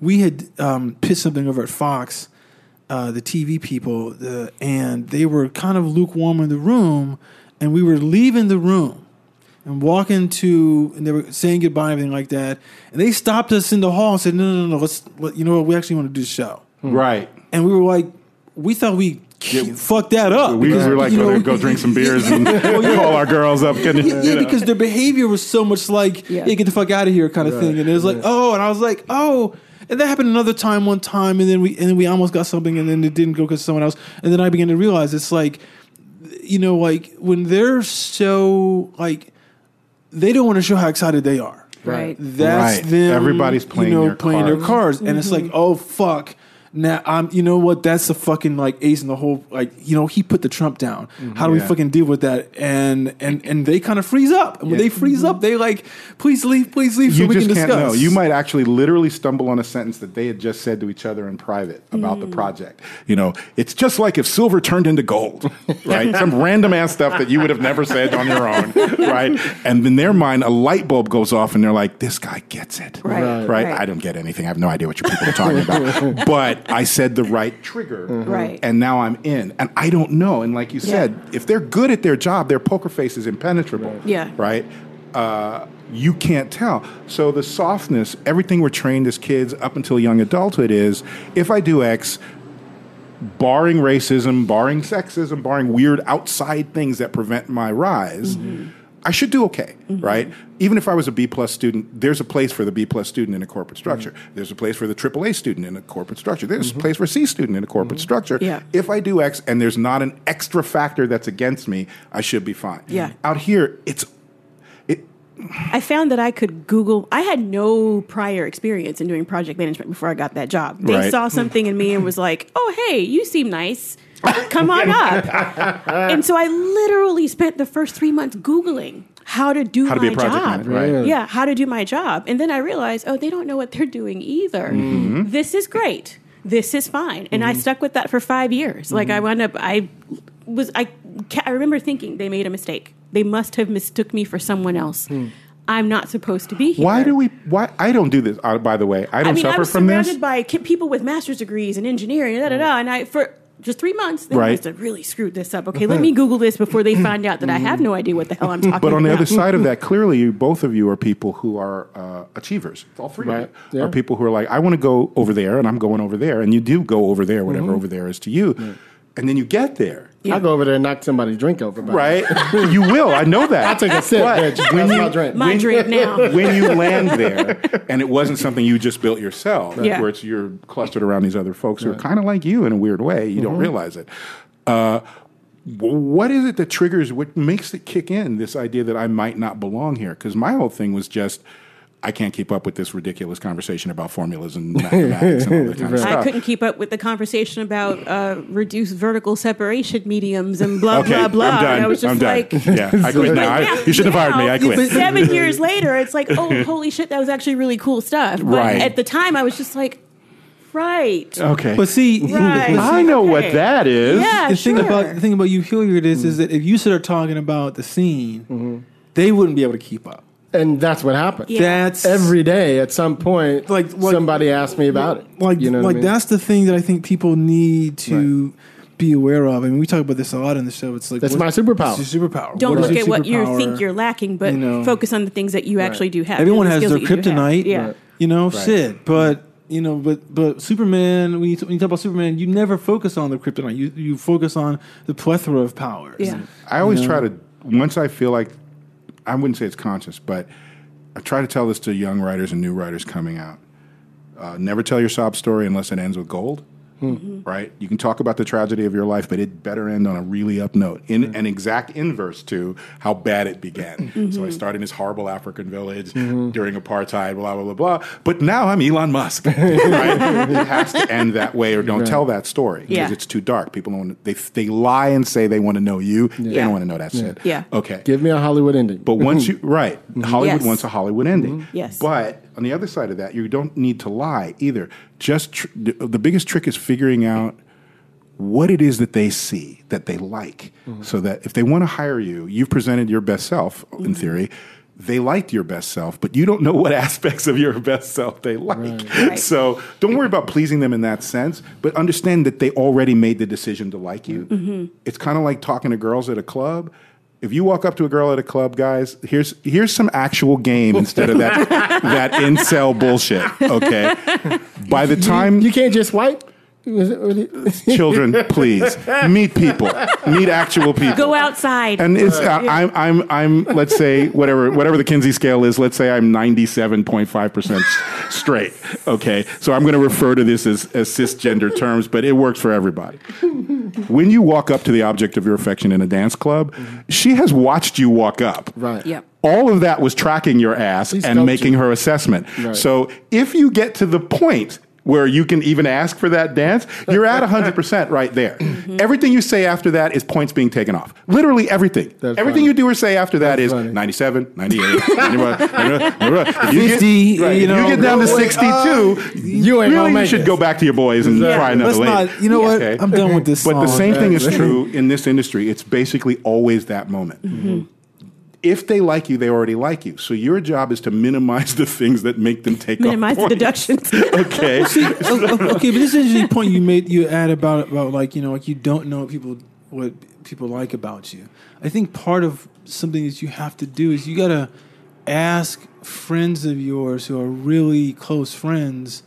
we had um, pitched something over at Fox uh, the TV people the, and they were kind of lukewarm in the room and we were leaving the room and walking to and they were saying goodbye and everything like that and they stopped us in the hall and said no no no no let's let, you know what we actually want to do the show hmm. right. and we were like we thought we fucked that up We because, were like, you go, know, go drink some beers and call our girls up. Can you- yeah, yeah, because their behavior was so much like, Yeah. yeah, get the fuck out of here kind of thing. And it was like, oh, and I was like, oh. And that happened another time, one time, and then we and then we almost got something, and then it didn't go because someone else. And then I began to realize it's like, you know, like when they're so like, they don't want to show how excited they are. Right. That's Right. them. Everybody's playing you know, their playing their cards. cards, and it's mm-hmm. like, oh fuck. Now I'm, you know what? That's the fucking like ace in the hole. Like, you know, he put the Trump down. How do we Yeah. fucking deal with that? And and and they kind of freeze up. And when they freeze up, they like, please leave, please leave, so you we just can can't discuss. know. You might actually literally stumble on a sentence that they had just said to each other in private about Mm. the project. You know, it's just like if silver turned into gold, right? Some random ass stuff that you would have never said on your own, right? And in their mind, a light bulb goes off, and they're like, "This guy gets it." Right, right? right. I don't get anything. I have no idea what you people are talking about. but I said the right trigger, Right. And now I'm in, and I don't know. And like you said, if they're good at their job, their poker face is impenetrable. Yeah. Right. Uh, you can't tell. So the softness, everything we're trained as kids up until young adulthood is if I do X, barring racism, barring sexism, barring weird outside things that prevent my rise, I should do okay, mm-hmm. right? Even if I was a B plus student, there's a place for the B plus student in a corporate mm-hmm. structure. There's a place for the AAA student in a corporate structure. There's a mm-hmm. place for a C student in a corporate structure. Yeah. If I do X and there's not an extra factor that's against me, I should be fine. Yeah. Out here, it's it, I found that I could Google. I had no prior experience in doing project management before I got that job. They Right. saw something in me and was like, "Oh, hey, you seem nice. Come on up." and so I literally spent the first three months Googling how to do How to my be a project job. manager, right. Yeah, how to do my job. And then I realized, oh, they don't know what they're doing either. Mm-hmm. This is great. This is fine. And I stuck with that for five years. Like Mm-hmm. I wound up, I was, I, I remember thinking they made a mistake. They must have mistook me for someone else. I'm not supposed to be here. Hmm. why do we? Why I don't do this? Uh, by the way, I don't I mean, suffer I was from surrounded this. by people with master's degrees in engineering, da da da. And I, for just three months, they Right. must have really screwed this up. Okay, let me Google this before they find out that I have no idea what the hell I'm talking about. But on the other side of that, clearly, you, both of you are people who are uh, achievers. All three Right. of you Yeah. are people who are like, I want to go over there, and I'm going over there, and you do go over there, whatever Mm-hmm. over there is to you, and then you get there, I go over there and knock somebody's drink over. by right? you will. I know that. I'll take a sip, But bitch. when That's you- my drink. my drink now. when you land there and it wasn't something you just built yourself, Yeah. where it's you're clustered around these other folks who are kind of like you in a weird way, you Mm-hmm. don't realize it. Uh, what is it that triggers, what makes it kick in, this idea that I might not belong here? Because my whole thing was just, I can't keep up with this ridiculous conversation about formulas and mathematics and all that kind of I couldn't keep up with the conversation about uh, reduced vertical separation mediums and blah Okay, blah blah. I'm done. And I was just I'm done. like, yeah, I quit now. I- now- you should have fired me. I quit. Seven years later, it's like, oh, holy shit, that was actually really cool stuff. But Right. at the time, I was just like, right, Okay, But see, right. I know what that is. Yeah, the sure. thing about the thing about you Hilliard is is that if you start talking about the scene, they wouldn't be able to keep up. And that's what happened. Yeah. That's Every day, at some point, Like- like- somebody asked me about it. like you know, what I like mean? that's the thing that I think people need to be aware of. I mean, we talk about this a lot in the show. It's like That's what- my superpower. Your superpower. Don't What is look at what you think you're lacking, but You know. focus on the things that you actually do have. Everyone the has their that you kryptonite. Yeah. Right. You know, shit. But you know, but but Superman. When you, when you talk about Superman, you never focus on the kryptonite. You you focus on the plethora of powers. Yeah. Mm-hmm. I always try to once I feel like I wouldn't say it's conscious, but I try to tell this to young writers and new writers coming out. Uh, never tell your sob story unless it ends with gold. Mm-hmm. Right? You can talk about the tragedy of your life, but it better end on a really up note, in mm-hmm. an exact inverse to how bad it began. Mm-hmm. So I started in this horrible African village during apartheid, blah blah blah blah. But now I'm Elon Musk. right? It has to end that way, or don't tell that story because Yeah. it's too dark. People don't. They they lie and say they want to know you. They don't want to know that shit. Yeah. Okay. Give me a Hollywood ending. But once you right, Hollywood Yes. wants a Hollywood ending. Mm-hmm. Yes. But on the other side of that, you don't need to lie either. Just tr- the the biggest trick is figuring out what it is that they see that they like, so that if they want to hire you, you've presented your best self Mm-hmm. in theory. They liked your best self, but you don't know what aspects of your best self they like. Right. So don't worry about pleasing them in that sense, but understand that they already made the decision to like you. Mm-hmm. It's kind of like talking to girls at a club. If you walk up to a girl at a club, guys, here's here's some actual game instead of that that incel bullshit. Okay. By the time you can't just wipe. Was it- was it- children, please meet people, meet actual people. Go outside. And it's uh, I'm I'm I'm let's say whatever whatever the Kinsey scale is. Let's say I'm 97.5 percent straight. Okay, so I'm going to refer to this as, as cisgender terms, but it works for everybody. When you walk up to the object of your affection in a dance club, she has watched you walk up. Right. Yep. All of that was tracking your ass She's and sculpted. making her assessment. Right. So if you get to the point where you can even ask for that dance, you're at 100% right there. Mm-hmm. Everything you say after that is points being taken off. Literally everything. That's everything funny. you do or say after that That's is funny. 97, 98, 91, 91. If you 50, get, right, you know, you get down to go away. 62, You ain't really you should go back to your boys and try another Let's lady. not. You know what? Okay. I'm done with this. But the song. same thing is true in this industry. It's basically always that moment. Mm-hmm. If they like you, they already like you. So your job is to minimize the things that make them take Minimize the off points. deductions. Okay. Oh, oh, oh, okay, but this is an interesting point you made. You add about about like you know like you don't know what people what people like about you. I think part of something that you have to do is you got to ask friends of yours who are really close friends,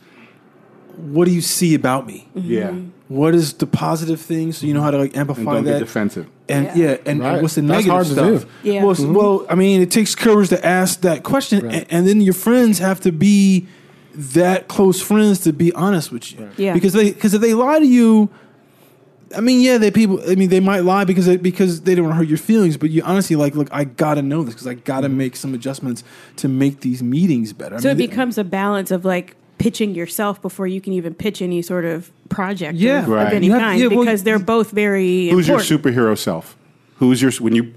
what do you see about me? yeah. What is the positive things? So you know how to like And amplify don't that. get defensive. And Yeah. yeah, and, and what's the That's negative hard to stuff? do. Yeah. Well, s- mm-hmm. well, I mean, it takes courage to ask that question, Right. and, and then your friends have to be that close friends to be honest with you. Yeah. Because they because if they lie to you, I mean, yeah, they people. I mean, they might lie because they, because they don't want to hurt your feelings. But you honestly like, look, I gotta know this because I gotta mm-hmm. make some adjustments to make these meetings better. I so it mean, becomes a balance of like pitching yourself before you can even pitch any sort of project Yeah. of, Right. of any have- kind yeah, well, because they're both very Who's your superhero self? Who's your when you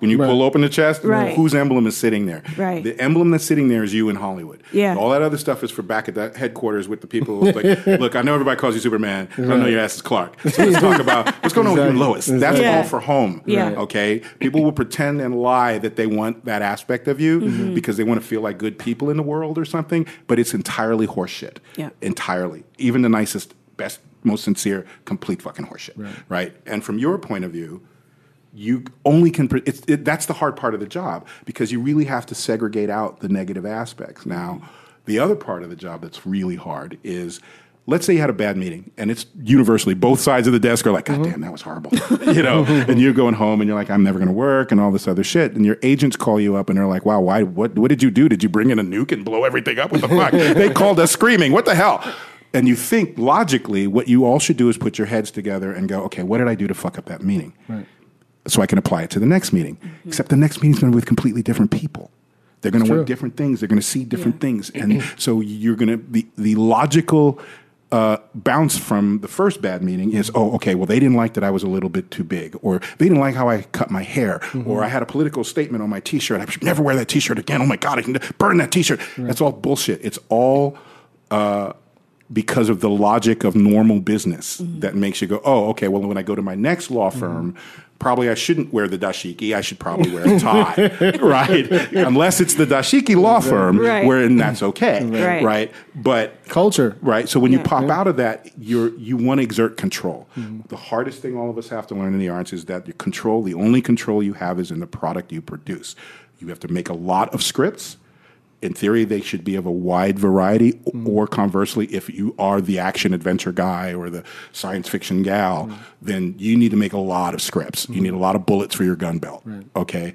when you Right. pull open the chest? Right. Whose emblem is sitting there? Right. The emblem that's sitting there is you in Hollywood. Yeah. All that other stuff is for back at that headquarters with the people. like, look, I know everybody calls you Superman. I know your ass is Clark. So let's talk about what's going on with you and Exactly. Lois. That's Yeah. all for home. Yeah. Okay. People will pretend and lie that they want that aspect of you Mm-hmm. because they want to feel like good people in the world or something. But it's entirely horseshit. Yeah. Entirely. Even the nicest, best, most sincere, complete fucking horseshit. Right. And from your point of view, you only can. It, that's the hard part of the job because you really have to segregate out the negative aspects. Now, the other part of the job that's really hard is. Let's say you had a bad meeting, and it's universally both sides of the desk are like, "God mm-hmm. damn, that was horrible," you know. Mm-hmm. and you're going home, and you're like, "I'm never going to work," and all this other shit. And your agents call you up, and they're like, "Wow, why? What? What did you do? Did you bring in a nuke and blow everything up? What the fuck?" they called us screaming. What the hell? And you think logically, what you all should do is put your heads together and go, "Okay, what did I do to fuck up that meeting?" So I can apply it to the next meeting. Mm-hmm. Except the next meeting's going to be with completely different people. They're going to want different things. They're going to see different things, and so you're going to the the logical. Uh, bounce from the first bad meeting is mm-hmm. oh okay well they didn't like that I was a little bit too big or they didn't like how I cut my hair mm-hmm. or I had a political statement on my t-shirt. I should never wear that t-shirt again. Oh my god I can burn that t-shirt. That's all bullshit. It's all uh, because of the logic of normal business that makes you go, oh, okay, well, when I go to my next law firm, probably I shouldn't wear the dashiki. I should probably wear a tie, right? Unless it's the dashiki law firm, Right. where and that's okay, Right. right? But Culture. right? So when you Yeah. pop out of that, you're you want to exert control. Mm-hmm. The hardest thing all of us have to learn in the arts is that your control, the only control you have is in the product you produce. You have to make a lot of scripts. In theory, they should be of a wide variety, mm-hmm. or conversely, if you are the action adventure guy or the science fiction gal, mm-hmm. then you need to make a lot of scripts. You mm-hmm. need a lot of bullets for your gun belt. Okay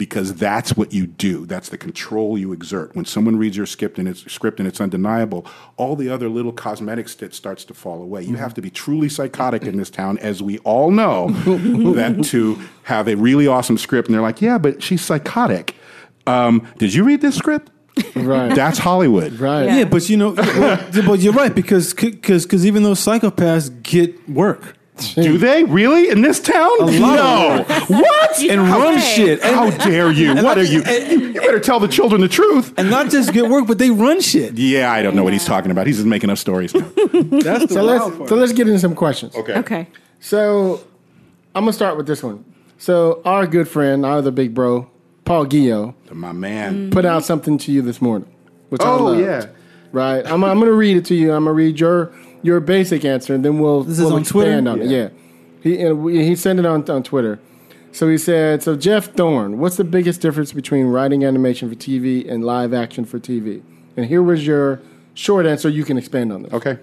because that's what you do. That's the control you exert. When someone reads your script and it's script and it's undeniable, all the other little cosmetic shit starts to fall away. You have to be truly psychotic in this town, as we all know, that to have a really awesome script and they're like, yeah, but she's psychotic. Um, did you read this script? Right. That's Hollywood. Right. Yeah, but you know, well, but you're right because because because even those psychopaths get work Do they really in this town? lot no. what? and run shit, and, How dare you? What are you? You better tell the children the truth. and not just get work, but they run shit. Yeah, I don't know what he's talking about. He's just making up stories now. That's the So let's so let's get into some questions. Okay. Okay. So I'm gonna start with this one. So our good friend, our other big bro, Paul Guyot, To my man. Mm-hmm. put out something to you this morning. Which I Oh love. yeah. Right. I'm, I'm gonna read it to you. I'm gonna read your your basic answer, and then we'll This is we'll on Twitter? expand on it. Yeah. He and we, he sent it on on Twitter. So he said, "So Jeff Thorne, what's the biggest difference between writing animation for TV and live action for TV?" And here was your short answer. You can expand on this. Okay.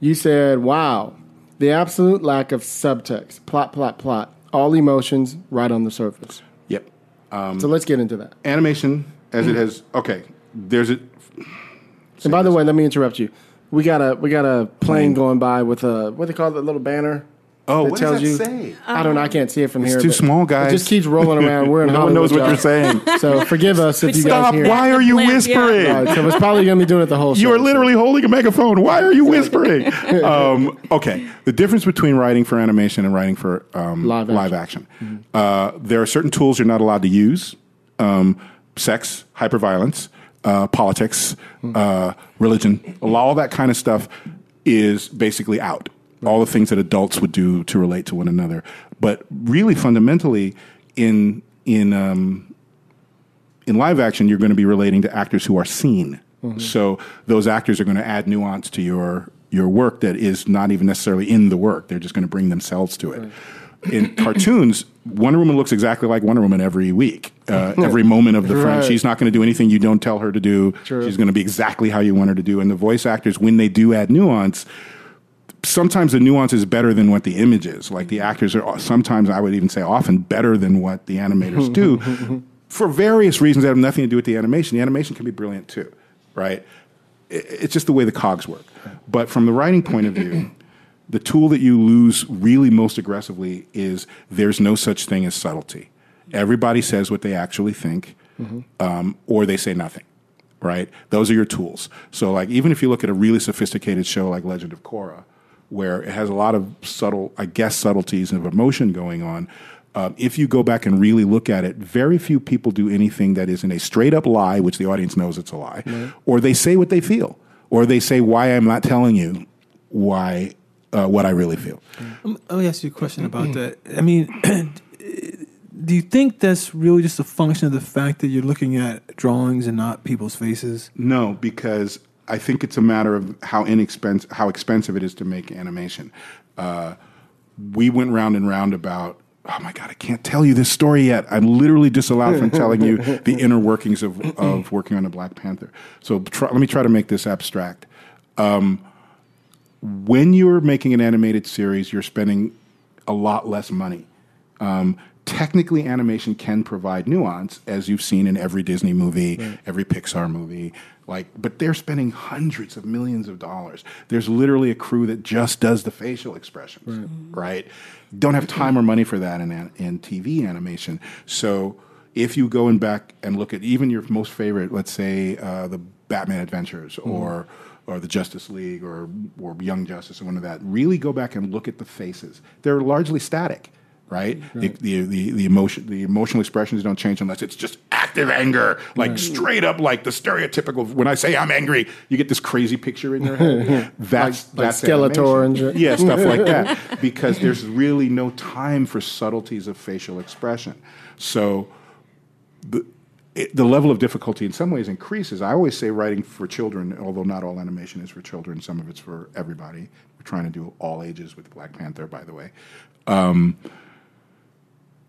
You said, "Wow, the absolute lack of subtext, plot, plot, plot, all emotions right on the surface." Yep. so let's get into that. Animation as it has. Okay. There's a. And by the way, let me interrupt you. We got a we got a plane going by with a what they call it, the little banner. Oh, that what tells does that you. say? I don't know. I can't see it from here. It's too but small, guys. It just keeps rolling around. We're in No one Hollywood, knows what y'all. you're saying. So forgive us if you Stop! guys hear. it. Why are you Lamp, yeah. whispering? All right, so it's probably gonna be doing it the whole. You show, are so- literally holding a megaphone. Why are you whispering? um, okay. The difference between writing for animation and writing for um, Live live action. Uh, there are certain tools you're not allowed to use um, sex, hyperviolence, uh, politics, uh, religion, all that kind of stuff is basically out. All the things that adults would do to relate to one another. But really, fundamentally, in in um, in live action, you're going to be relating to actors who are seen. So those actors are going to add nuance to your your work that is not even necessarily in the work. They're just going to bring themselves to it. In cartoons, Wonder Woman looks exactly like Wonder Woman every week, uh, every moment of the frame. Right. She's not going to do anything you don't tell her to do. True. She's going to be exactly how you want her to do. And the voice actors, when they do add nuance, sometimes the nuance is better than what the image is. Like the actors are sometimes I would even say often better than what the animators do for various reasons that have nothing to do with the animation. The animation can be brilliant too, right? It's just the way the cogs work. But from the writing point of view, the tool that you lose really most aggressively is there's no such thing as subtlety. Everybody says what they actually think, um, or they say nothing right? Those are your tools. So, like, even if you look at a really sophisticated show like Legend of Korra, where it has a lot of subtle, I guess, subtleties of emotion going on, um, if you go back and really look at it, very few people do anything that isn't a straight up lie, which the audience knows it's a lie, or they say what they feel, or they say why I'm not telling you why uh, what I really feel. Let me ask you a question about that. I mean, do you think that's really just a function of the fact that you're looking at drawings and not people's faces? No, because I think it's a matter of how inexpensive, how expensive it is to make animation. Uh, we went round and round about. Oh my God! I can't tell you this story yet. I'm literally disallowed from telling you the inner workings of, of working on a Black Panther. So try, let me try to make this abstract. Um, when you're making an animated series, you're spending a lot less money. Um, technically, animation can provide nuance, as you've seen in every Disney movie, every Pixar movie. Like, but they're spending hundreds of millions of dollars. There's literally a crew that just does the facial expressions, right? Don't have time or money for that in in TV animation. So if you go and back and look at even your most favorite, let's say uh, the Batman Adventures Mm-hmm. or or the Justice League or or Young Justice or one of that, really go back and look at the faces. They're largely static. Right, The, the the the emotion the emotional expressions don't change unless it's just active anger, like straight up, like the stereotypical. When I say I'm angry, you get this crazy picture in your head. That's like that's Skeletor animation. and yeah, stuff like that. Because there's really no time for subtleties of facial expression. So the it, the level of difficulty in some ways increases. I always say writing for children, although not all animation is for children, some of it's for everybody. We're trying to do all ages with Black Panther, by the way. Um,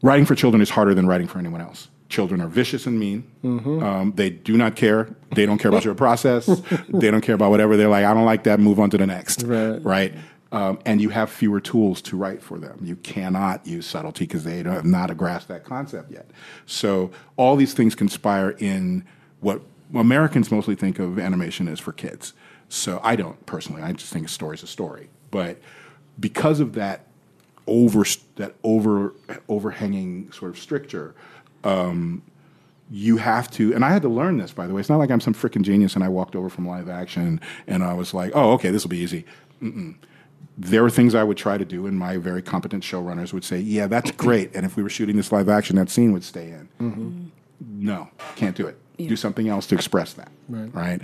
writing for children is harder than writing for anyone else. Children are vicious and mean. Um, they do not care. They don't care about your process. they don't care about whatever. They're like, I don't like that. Move on to the next. Right. Right. Um, and you have fewer tools to write for them. You cannot use subtlety because they have not grasped that concept yet. So all these things conspire in what Americans mostly think of animation as for kids. So I don't personally. I just think a story is a story. But because of that over that over overhanging sort of stricture, um, you have to. And I had to learn this, by the way. It's not like I'm some freaking genius and I walked over from live action and I was like, oh, okay, this will be easy. Mm-mm. There were things I would try to do, and my very competent showrunners would say, "Yeah, that's great." And if we were shooting this live action, that scene would stay in. No, can't do it. Do something else to express that. Right.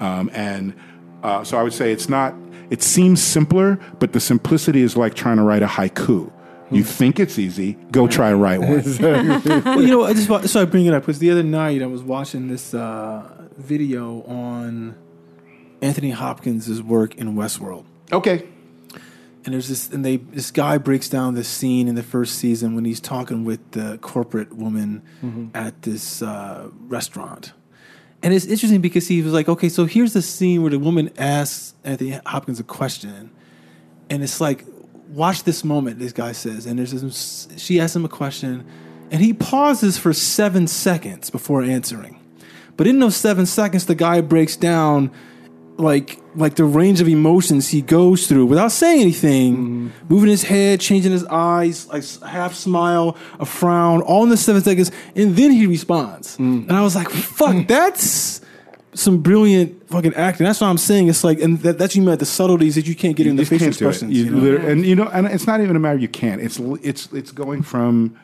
Um, and uh, so I would say it's not. It seems simpler, but the simplicity is like trying to write a haiku. You think it's easy, go try and write one. well, you know, I just so I bring it up because the other night I was watching this uh, video on Anthony Hopkins' work in Westworld, okay. and there's this, and they this guy breaks down this scene in the first season when he's talking with the corporate woman at this uh, restaurant. And it's interesting because he was like, okay, so here's the scene where the woman asks Anthony Hopkins a question, and it's like, watch this moment. This guy says, and there's this, she asks him a question, and he pauses for seven seconds before answering. But in those seven seconds, the guy breaks down like like the range of emotions he goes through without saying anything, mm-hmm. moving his head, changing his eyes, like s- half smile, a frown, all in the seven seconds, and then he responds. Mm. And I was like, "Fuck, mm. that's." Some brilliant fucking acting. That's what I'm saying. It's like, and that, that's you meant the subtleties that you can't get in the just facial can't do it. expressions. You you know? and you know, and it's not even a matter you can't. It's it's it's going from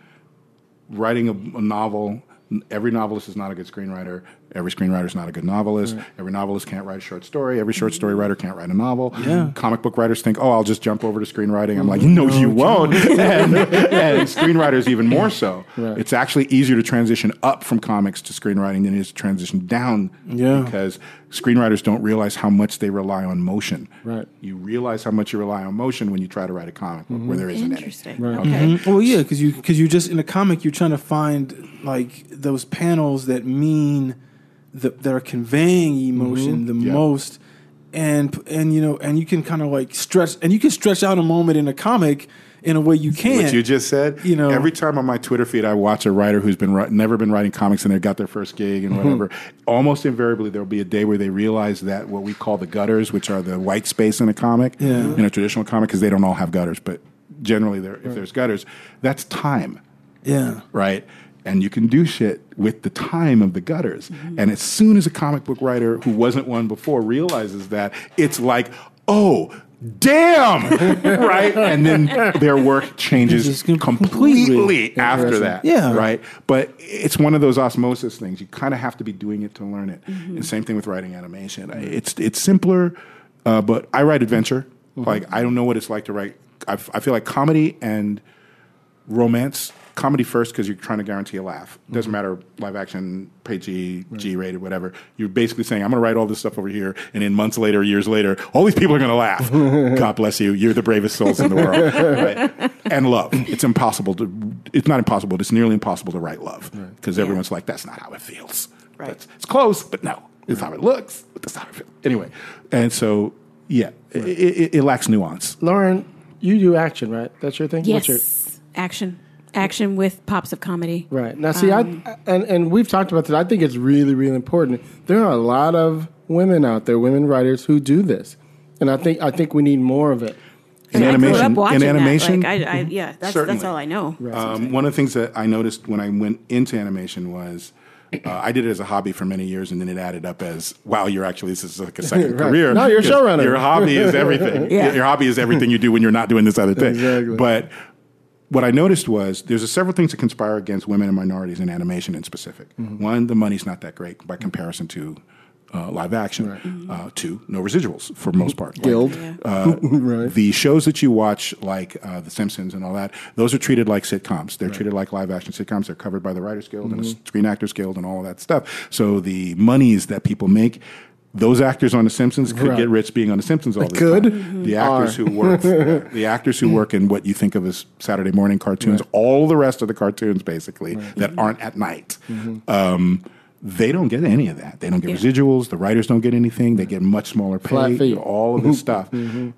writing a, a novel. Every novelist is not a good screenwriter. Every screenwriter is not a good novelist. Every novelist can't write a short story. Every short story mm-hmm. writer can't write a novel. Yeah. Comic book writers think, oh, I'll just jump over to screenwriting. I'm like, mm-hmm. no, you won't. and, and screenwriters even more so. It's actually easier to transition up from comics to screenwriting than it is to transition down. Yeah. Because screenwriters don't realize how much they rely on motion. Right. You realize how much you rely on motion when you try to write a comic book where there isn't any. Interesting. Okay. Mm-hmm. Well, yeah, because you because you just in a comic you're trying to find like those panels that mean the, that are conveying emotion mm-hmm. the Yeah. most, and and you know and you can kind of like stretch and you can stretch out a moment in a comic in a way you can't. What you just said, You know- every time on my Twitter feed I watch a writer who's been never been writing comics and they got their first gig and whatever. almost invariably, there will be a day where they realize that what we call the gutters, which are the white space in a comic, Yeah. in a traditional comic, because they don't all have gutters, but generally, there if there's gutters, that's time. yeah. right? And you can do shit with the time of the gutters. Mm-hmm. And as soon as a comic book writer who wasn't one before realizes that, it's like, oh, damn, right? And then their work changes completely, completely after that, Yeah. right? But it's one of those osmosis things. You kind of have to be doing it to learn it. And same thing with writing animation. It's it's simpler, uh, but I write adventure. Like I don't know what it's like to write. I, f- I feel like comedy and romance comedy first because you're trying to guarantee a laugh. Doesn't matter live action PG G rated whatever. You're basically saying I'm going to write all this stuff over here and in months later years later all these people are going to laugh. God bless you. You're the bravest souls in the world. Right? and love. It's impossible to it's not impossible it's nearly impossible to write love. Because everyone's like that's not how it feels. Right. That's- it's close but no. It's how it looks but that's not how it feels. Anyway. And so yeah it, it, it lacks nuance. Lauren, you do action, right? That's your thing. What's your, Yes. Action. Action with pops of comedy. Right now, see, Um, I and and we've talked about this. I think it's really, really important. There are a lot of women out there, women writers who do this, and I think I think we need more of it. In I grew up animation, watching in that. animation, Like, I, I, yeah, that's that's all I know. Um, one of the things that I noticed when I went into animation was uh, I did it as a hobby for many years, and then it added up as wow, you're actually this is like a second Right. career. No, you're a 'Cause showrunner. Your hobby is everything. Yeah. Your hobby is everything you do when you're not doing this other thing. Exactly. But what I noticed was there's a several things that conspire against women and minorities in animation in specific. Mm-hmm. One, the money's not that great by comparison to uh, live action. Uh, two, no residuals for most part. Like, Guild. uh, Right. The shows that you watch, like uh, The Simpsons and all that, those are treated like sitcoms. They're treated like live action sitcoms. They're covered by the Writers Guild and the Mm-hmm. Screen Actors Guild and all of that stuff. So the monies that people make. Those actors on The Simpsons could Right. get rich being on The Simpsons all the could. time. Mm-hmm. The actors who work, the actors who work in what you think of as Saturday morning cartoons, all the rest of the cartoons basically that mm-hmm. aren't at night, mm-hmm. um, they don't get any of that. They don't get Yeah. residuals. The writers don't get anything. They get much smaller pay. Flat fee. All of this stuff.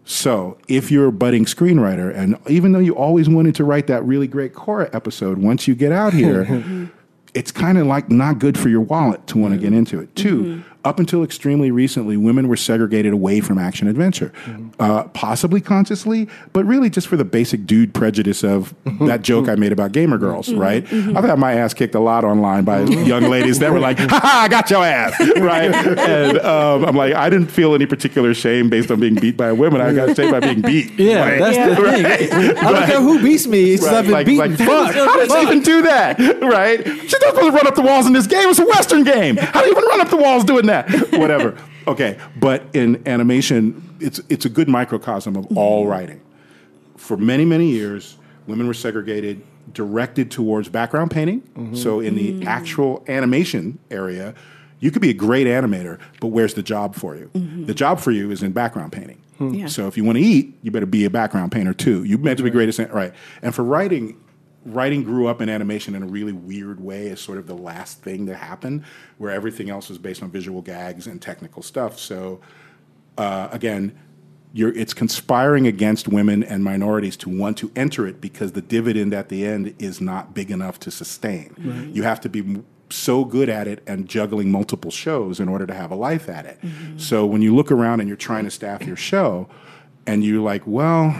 So if you're a budding screenwriter, and even though you always wanted to write that really great Korra episode, once you get out here, it's kind of like not good for your wallet to want to get into it. 2 up until extremely recently, women were segregated away from action adventure, mm-hmm. uh, possibly consciously, but really just for the basic dude prejudice of mm-hmm. that joke I made about gamer girls, mm-hmm. right? I've had my ass kicked a lot online by young ladies that were like, "Ha ha, I got your ass," right? And um, I'm like, I didn't feel any particular shame based on being beat by women. I got shamed by being beat. Yeah, Like, that's the thing. I don't care who beats me. It's just I've been like, beaten. like, Fuck. How did she even do that? Right? She's not supposed to run up the walls in this game. It's a Western game. How do you even run up the walls doing that? Whatever. Okay, but in animation, it's it's a good microcosm of all mm-hmm. writing. For many many years, women were segregated, directed towards background painting. Mm-hmm. So in the mm-hmm. actual animation area. You could be a great animator, but where's the job for you? The job for you is in background painting. Hmm. Yeah. So if you want to eat, you better be a background painter too. You meant to be great at right. And for writing, writing grew up in animation in a really weird way as sort of the last thing to happen, where everything else was based on visual gags and technical stuff. So uh, again, you're, it's conspiring against women and minorities to want to enter it because the dividend at the end is not big enough to sustain. You have to be so good at it and juggling multiple shows in order to have a life at it. So when you look around and you're trying to staff your show, and you're like, well,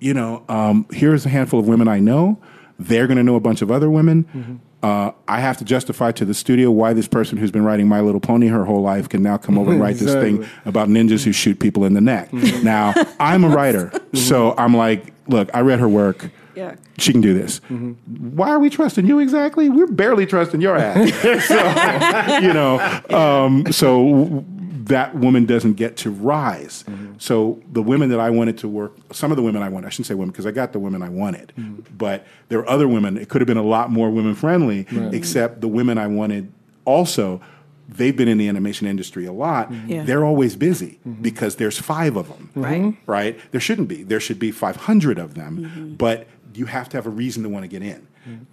you know, um, here's a handful of women I know. They're going to know a bunch of other women. Uh, I have to justify to the studio why this person who's been writing My Little Pony her whole life can now come over and write this thing about ninjas who shoot people in the neck. Now, I'm a writer, so I'm like, look, I read her work. Yeah. She can do this. Why are we trusting you exactly? We're barely trusting your ass. so, you know, um, so that woman doesn't get to rise. So the women that I wanted to work, some of the women I wanted, I shouldn't say women because I got the women I wanted, mm-hmm. but there were other women. It could have been a lot more women friendly, except the women I wanted also. They've been in the animation industry a lot. Mm-hmm. Yeah. They're always busy mm-hmm. because there's five of them Right. right? There shouldn't be. There should be 500 of them, but you have to have a reason to want to get in.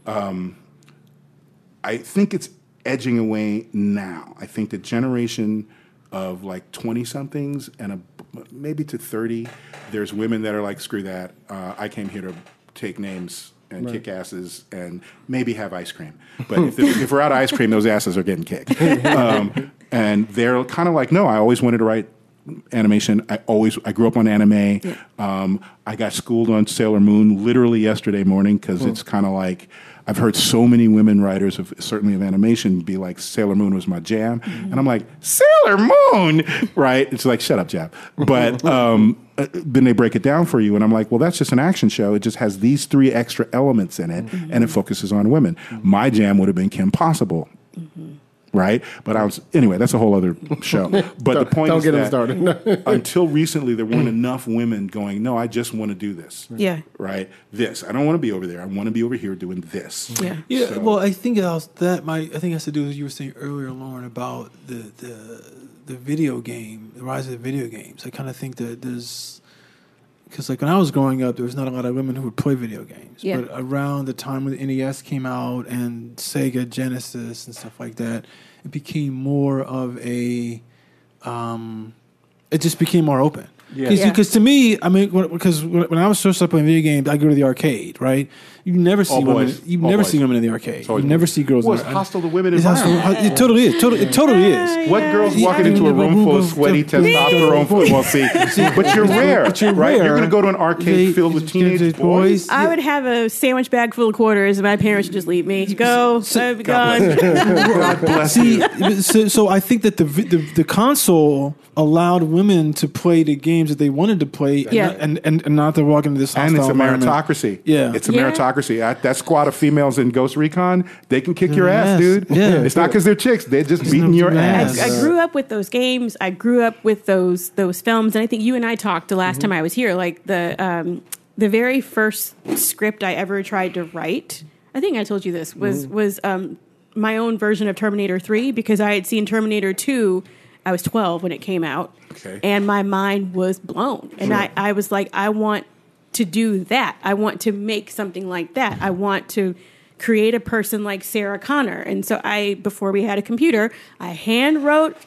Um, I think it's edging away now. I think the generation of like 20 somethings and a, maybe to 30, there's women that are like, screw that. Uh, I came here to take names and kick asses and maybe have ice cream. But if, if we're out of ice cream, those asses are getting kicked. Um, and they're kind of like, no, I always wanted to write animation. I always I grew up on anime. Um, I got schooled on Sailor Moon literally yesterday morning because it's kind of like I've heard so many women writers of certainly of animation be like Sailor Moon was my jam, and I'm like Sailor Moon, right? It's like shut up, Jab. But um, uh, then they break it down for you, and I'm like, well, that's just an action show. It just has these three extra elements in it, and it focuses on women. My jam would have been Kim Possible right? But I was anyway. That's a whole other show. But the point don't is get that started. until recently, there weren't enough women going. No, I just want to do this. Yeah. Right. This. I don't want to be over there. I want to be over here doing this. Yeah. Yeah, So- well, I think else that my I think it has to do with what you were saying earlier, Lauren, about the the the video game, the rise of the video games. I kind of think that there's because like when I was growing up, there was not a lot of women who would play video games. Yeah. But around the time when the NES came out and Sega Genesis and stuff like that, it became more of a um, it just became more open. Yeah. Because Yeah. to me, I mean, because when when I was first up playing video games, I go to the arcade, right? You never see All women. boys. You All never boys. see women in the arcade. You always never see girls. Well, in it's the- hostile to women It's hostile. It totally is. Totally, it totally is. What girls Yeah. walking into a room full of sweaty testosterone? Well, see, but you're rare, But you're right? You're rare. going to go to an arcade filled with teenage boys. I would have a sandwich bag full of quarters, and my parents would just leave me. Go, I'd be gone. God bless See, so, so I think that the, vi- the the console allowed women to play the games that they wanted to play, and, Yeah. not, and, and and not to walk into this And hostile it's a environment. meritocracy. Yeah. It's a Yeah. Meritocracy. That, that squad of females in Ghost Recon, they can kick your ass, Yes. dude. Yeah. It's not because they're chicks. They're just beating your not ass. I, I grew up with those games. I grew up with those those films, and I think you and I talked the last time I was here. Like the um, the very first script I ever tried to write. I think I told you this was was um, my own version of Terminator Three because I had seen Terminator Two. I was twelve when it came out, Okay. and my mind was blown. And I, I was like, I want to do that. I want to make something like that. I want to create a person like Sarah Connor. And so I, before we had a computer, I hand wrote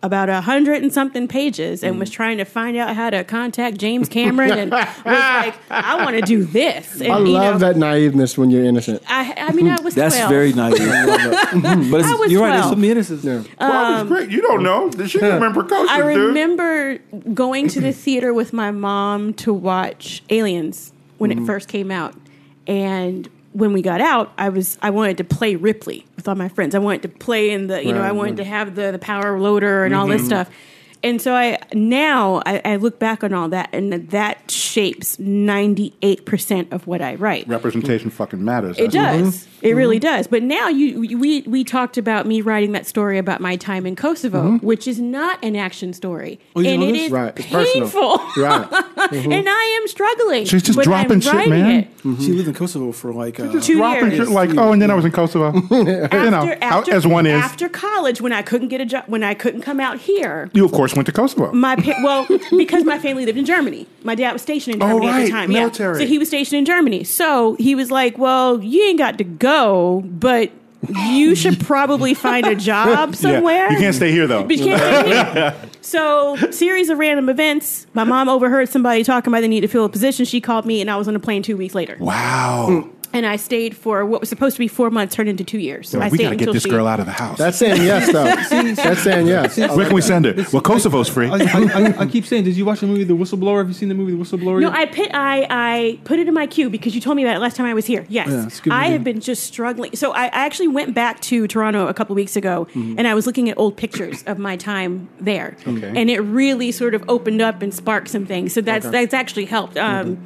about a hundred and something pages and was trying to find out how to contact James Cameron and was like, I want to do this. And, I you love know, that naiveness when you're innocent. I, I mean, I was That's 12. very naive. But I was you're right. There's 12. some innocence. Yeah. Well, it's great. You don't know. She remember precocious, I dude. remember going to the theater with my mom to watch Aliens when Mm-hmm. it first came out, and when we got out, I was I wanted to play Ripley with all my friends. I wanted to play in the you know I wanted right. to have the the power loader and all this Mm-hmm. stuff. And so I now I, I look back on all that, and that shapes ninety eight percent of what I write. Representation fucking matters. It That's- does. Mm-hmm. It really mm-hmm. does. But now you you- we we talked about me writing that story about my time in Kosovo, mm-hmm. which is not an action story, Oh, and know it this? Right, it's personal. painful. Right. and I am struggling. She's just but dropping I'm shit, writing man. it. She lived in Kosovo for like uh, Two Dropping years. shit like, oh, and then I was in Kosovo. you know, After, how- after, as one is. after college, when I couldn't get a job, when I couldn't come out here, you, of course, went to Kosovo. my pa- well because my family lived in Germany. My dad was stationed in Oh, Germany at the oh, time. military. Yeah. So he was stationed in Germany. So he was like, "Well, you ain't got to go, but you should probably find a job somewhere." Yeah. You can't stay here, though. But you can't stay here. So, series of random events. My mom overheard somebody talking about the need to fill a position. She called me, and I was on a plane two weeks later. Wow. And I stayed for what was supposed to be four months, turned into two years. So I we stayed got to get until this she- girl out of the house. That's saying yes, though. That's saying yes. Where can we send her? Well, Kosovo's free. I, I, I, I keep saying, did you watch the movie The Whistleblower? Have you seen the movie The Whistleblower? No. I put I I put it in my queue because you told me about it last time I was here. Yes, Yeah, it's a good I movie. have been just struggling. So I, I actually went back to Toronto a couple weeks ago, Mm-hmm. and I was looking at old pictures of my time there, Okay. and it really sort of opened up and sparked some things. So that's that's actually helped. Um,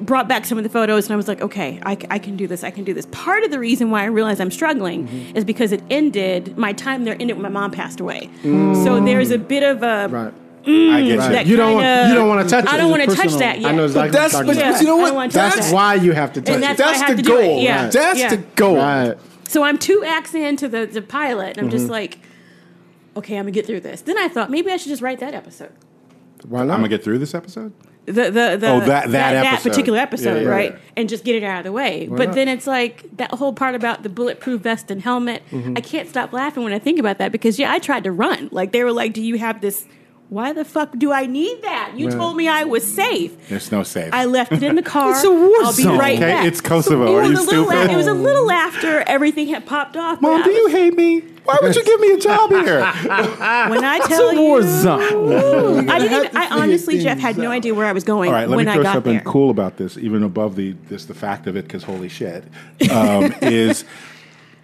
Brought back some of the photos, and I was like, okay, I can do this. I can do this. Part of the reason why I realized I'm struggling Mm-hmm. is because it ended. My time there ended when my mom passed away. So there's a bit of a Right. I get Right. that You don't want- kinda- you don't wanna touch I don't want to touch that yet. I know exactly that's- what but you're Yeah, talking you know what? don't wanna touch That's that. why you have to touch And it. that's why I That's have the to do it. goal. Yeah. That's Yeah. the goal. Right. So I'm two acts into the, the pilot, and I'm just Mm-hmm. like, okay, I'm gonna get through this. Then I thought maybe I should just write that episode. Why not? I'm gonna get through this episode. The the, the Oh, that- that episode. particular episode, Yeah, right? And just get it out of the way. but not? then it's like that whole part about the bulletproof vest and helmet. Mm-hmm. I can't stop laughing when I think about that because yeah, I tried to run. Like they were like, "Do you have this?" Why the fuck do I need that? You Right. told me I was safe. There's no safe. I left it in the car. It's a war I'll be zone. right Okay, back. it's Kosovo. It Are was you a little stupid? la- it was a little after everything had popped off. Mom, I do you hate me? Why would you give me a job here? When I tell you, war zone. I didn't. Even, I honestly, Jeff, had no idea where I was going All right, let when me I throw got something there. cool about this, even above the this the fact of it, because holy shit, um, is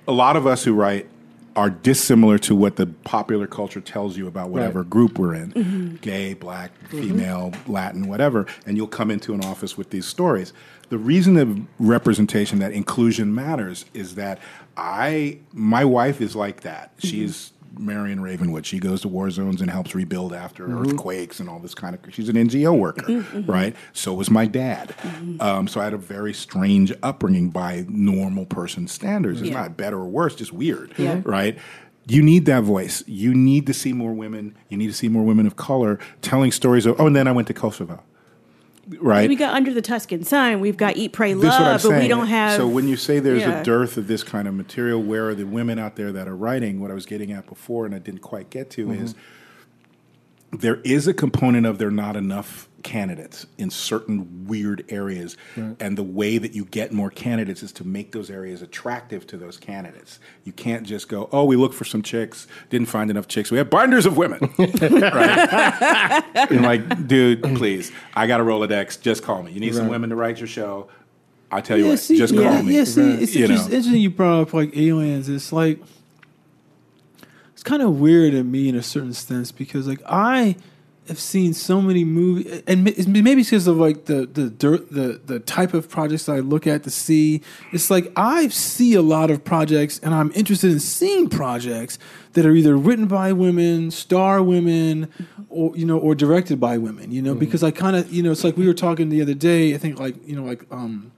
a lot of us who write are dissimilar to what the popular culture tells you about whatever Right. group we're in, Mm-hmm. gay, black, female, Latin, whatever, and you'll come into an office with these stories. The reason of representation that inclusion matters is that I my wife is like that. She's Marion Ravenwood. She goes to war zones and helps rebuild after mm-hmm. earthquakes and all this kind of. She's an NGO worker, mm-hmm, mm-hmm. right? So was my dad. Um, so I had a very strange upbringing by normal person standards. It's Yeah. not better or worse, just weird, Yeah. right? You need that voice. You need to see more women. You need to see more women of color telling stories of. Oh, and then I went to Kosovo, right? We got Under the Tuscan Sun. We've got Eat, Pray, This is what I'm Love, but we don't have. So when you say there's Yeah. a dearth of this kind of material, where are the women out there that are writing? What I was getting at before, and I didn't quite get to, Mm-hmm. is there is a component of there not enough candidates in certain weird areas. And the way that you get more candidates is to make those areas attractive to those candidates. You can't just go, oh, we looked for some chicks, didn't find enough chicks. We have binders of women. right? And like, dude, please, I got a Rolodex. Just call me. You need some women to write your show. I tell you yeah, what, see, just yeah, call me. Yeah, see, it's You interest- know. interesting you brought up like aliens. It's like it's kind of weird to me in a certain sense because like I have seen so many movies, and maybe it's because of like the the dirt, the the type of projects I look at to see. It's like I see a lot of projects, and I'm interested in seeing projects that are either written by women, star women, or you know, or directed by women. You know, because I kind of you know, it's like we were talking the other day. I think like you know, like um.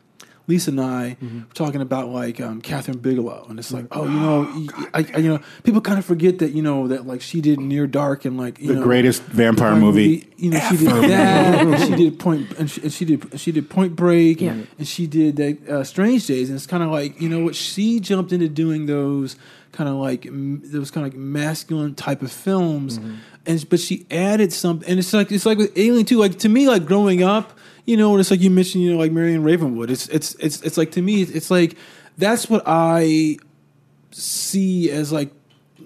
Lisa and I were talking about like um, Kathryn Bigelow, and it's like, oh, you know, y- I, I- you know, people kind of forget that you know that like she did Near Dark and like you The know, greatest vampire Vampire movie You know, she did that. and she did Point, and she, and she did she did Point Break, Yeah. and she did that uh, Strange Days, and it's kind of like you know what she jumped into doing those kind of like m- those kind of like masculine type of films, and but she added something, and it's like it's like with Alien too. Like to me, like growing up, you know, and it's like you mentioned, you know, like Marion Ravenwood. It's it's it's it's like to me, it's like that's what I see as like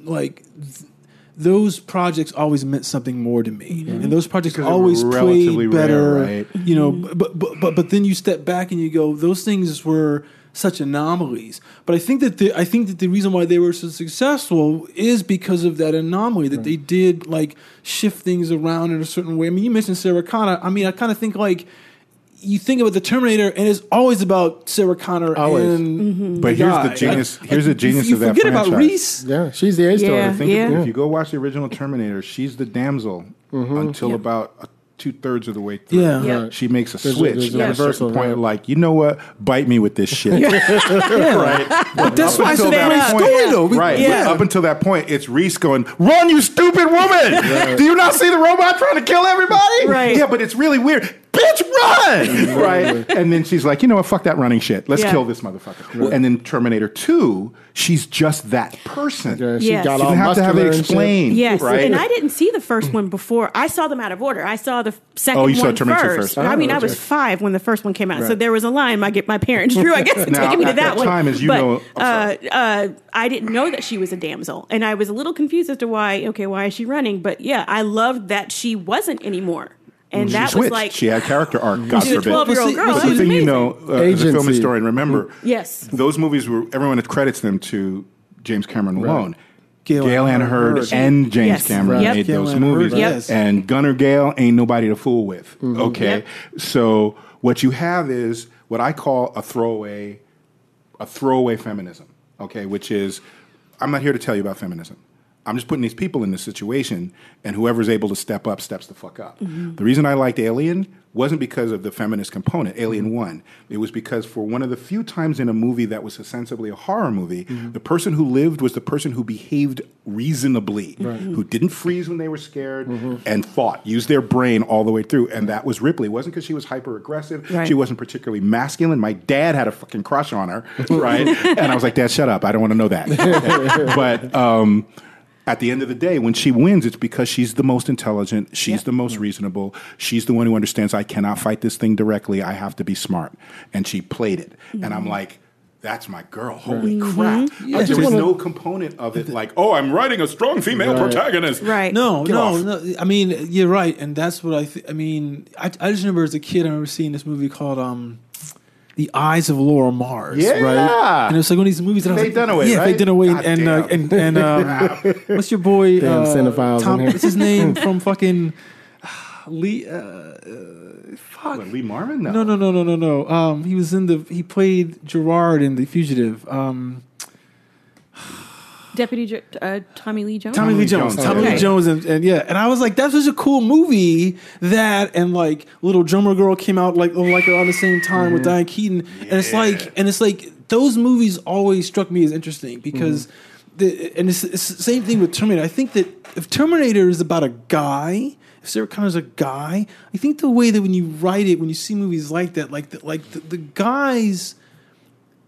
like th- those projects always meant something more to me, and those projects Because always played better. rare, right? You know, but, but but but then you step back and you go, those things were such anomalies. But I think that the I think that the reason why they were so successful is because of that anomaly that they did like shift things around in a certain way. I mean, you mentioned Sarah Connor. I mean, I kind of think like. You think about the Terminator, and it's always about Sarah Connor Always. and mm-hmm. But the here's the genius- here's the genius you of that forget about franchise. Reese. Yeah, she's the A story. Yeah. Think Yeah. if you go watch the original Terminator, she's the damsel mm-hmm. until Yeah. about two thirds of the way through. Yeah. Yeah. She makes a There's a- switch there's a at a reversal, certain point, right. like, you know what? Bite me with this shit. right? But that's why it's until a that great point- story, though. Right. yeah. But up until that point, it's Reese going, run, you stupid woman! Do you not see the robot trying to kill everybody? Right. Yeah, but it's really weird. Bitch, run! right? And then she's like, you know what? Fuck that running shit. Let's Yeah. kill this motherfucker. And then Terminator 2, she's just that person. Yeah, she Yes. got You all didn't have to have it muscular and shit. explained. Yes, Right? and I didn't see the first one before. I saw them out of order. I saw the second Oh, you saw Terminator first. first. I Oh, mean, I was five when the first one came out, so there was a line my get my parents drew. I guess Now, taking me to at that, that one. time, as you but, know- uh, uh, I didn't know that she was a damsel, and I was a little confused as to why. Okay, why is she running? But yeah, I loved that she wasn't anymore, and she that switched. was like she had character arc. God she's a forbid. twelve year old girl. but The thing you know, uh, as a film Agency. historian, remember Yes. those movies were everyone credits them to James Cameron alone. Gale Gale Anne Anne Hurd Hurd. and James Yes. Cameron Yep. made Gale those Anne movies, Hurd, yes. and Gunnar Gale ain't nobody to fool with. Okay, Yep. so what you have is what I call a throwaway, a throwaway feminism. Okay, which is I'm not here to tell you about feminism. I'm just putting these people in this situation, and whoever's able to step up steps the fuck up. Mm-hmm. The reason I liked Alien wasn't because of the feminist component, Alien mm-hmm. 1. It was because for one of the few times in a movie that was ostensibly a horror movie, mm-hmm. the person who lived was the person who behaved reasonably, who didn't freeze when they were scared and fought, used their brain all the way through. And that was Ripley. It wasn't because she was hyper aggressive. Right. She wasn't particularly masculine. My dad had a fucking crush on her, right? and I was like, Dad, shut up. I don't want to know that. but um, at the end of the day, when she wins, it's because she's the most intelligent. She's Yep. the most reasonable. She's the one who understands I cannot fight this thing directly. I have to be smart. And she played it. And Mm-hmm. I'm like, that's my girl. Holy crap. Like, there was wanna- no component of it like, oh, I'm writing a strong female Right. protagonist. Right. No, Get no, off. no. I mean, you're right, and that's what I. Th- I mean, I, I just remember as a kid, I remember seeing this movie called um, "The Eyes of Laura Mars." Yeah. right. And it's like one of these movies that I was Faye like, Dunaway, yeah, right? Faye Dunaway, God and uh, and and um, what's your boy? Damn uh, Tom, what's his name from fucking Lee? Uh, uh, fuck. What, Lee Marvin? No, no, no, no, no, no. Um, he was in the. He played Gerard in The Fugitive. Um, Deputy J- uh, Tommy Lee Jones. Tommy Lee Jones. Jones. Tommy Okay. Lee Jones, and, and yeah, and I was like, that's such a cool movie. That and like Little Drummer Girl came out like like around the same time with Diane Keaton, and it's like and it's like those movies always struck me as interesting because. The, and it's, it's the same thing with Terminator. I think that if Terminator is about a guy, if Sarah Connor's a guy, I think the way that when you write it, when you see movies like that, like the, like the, the guys,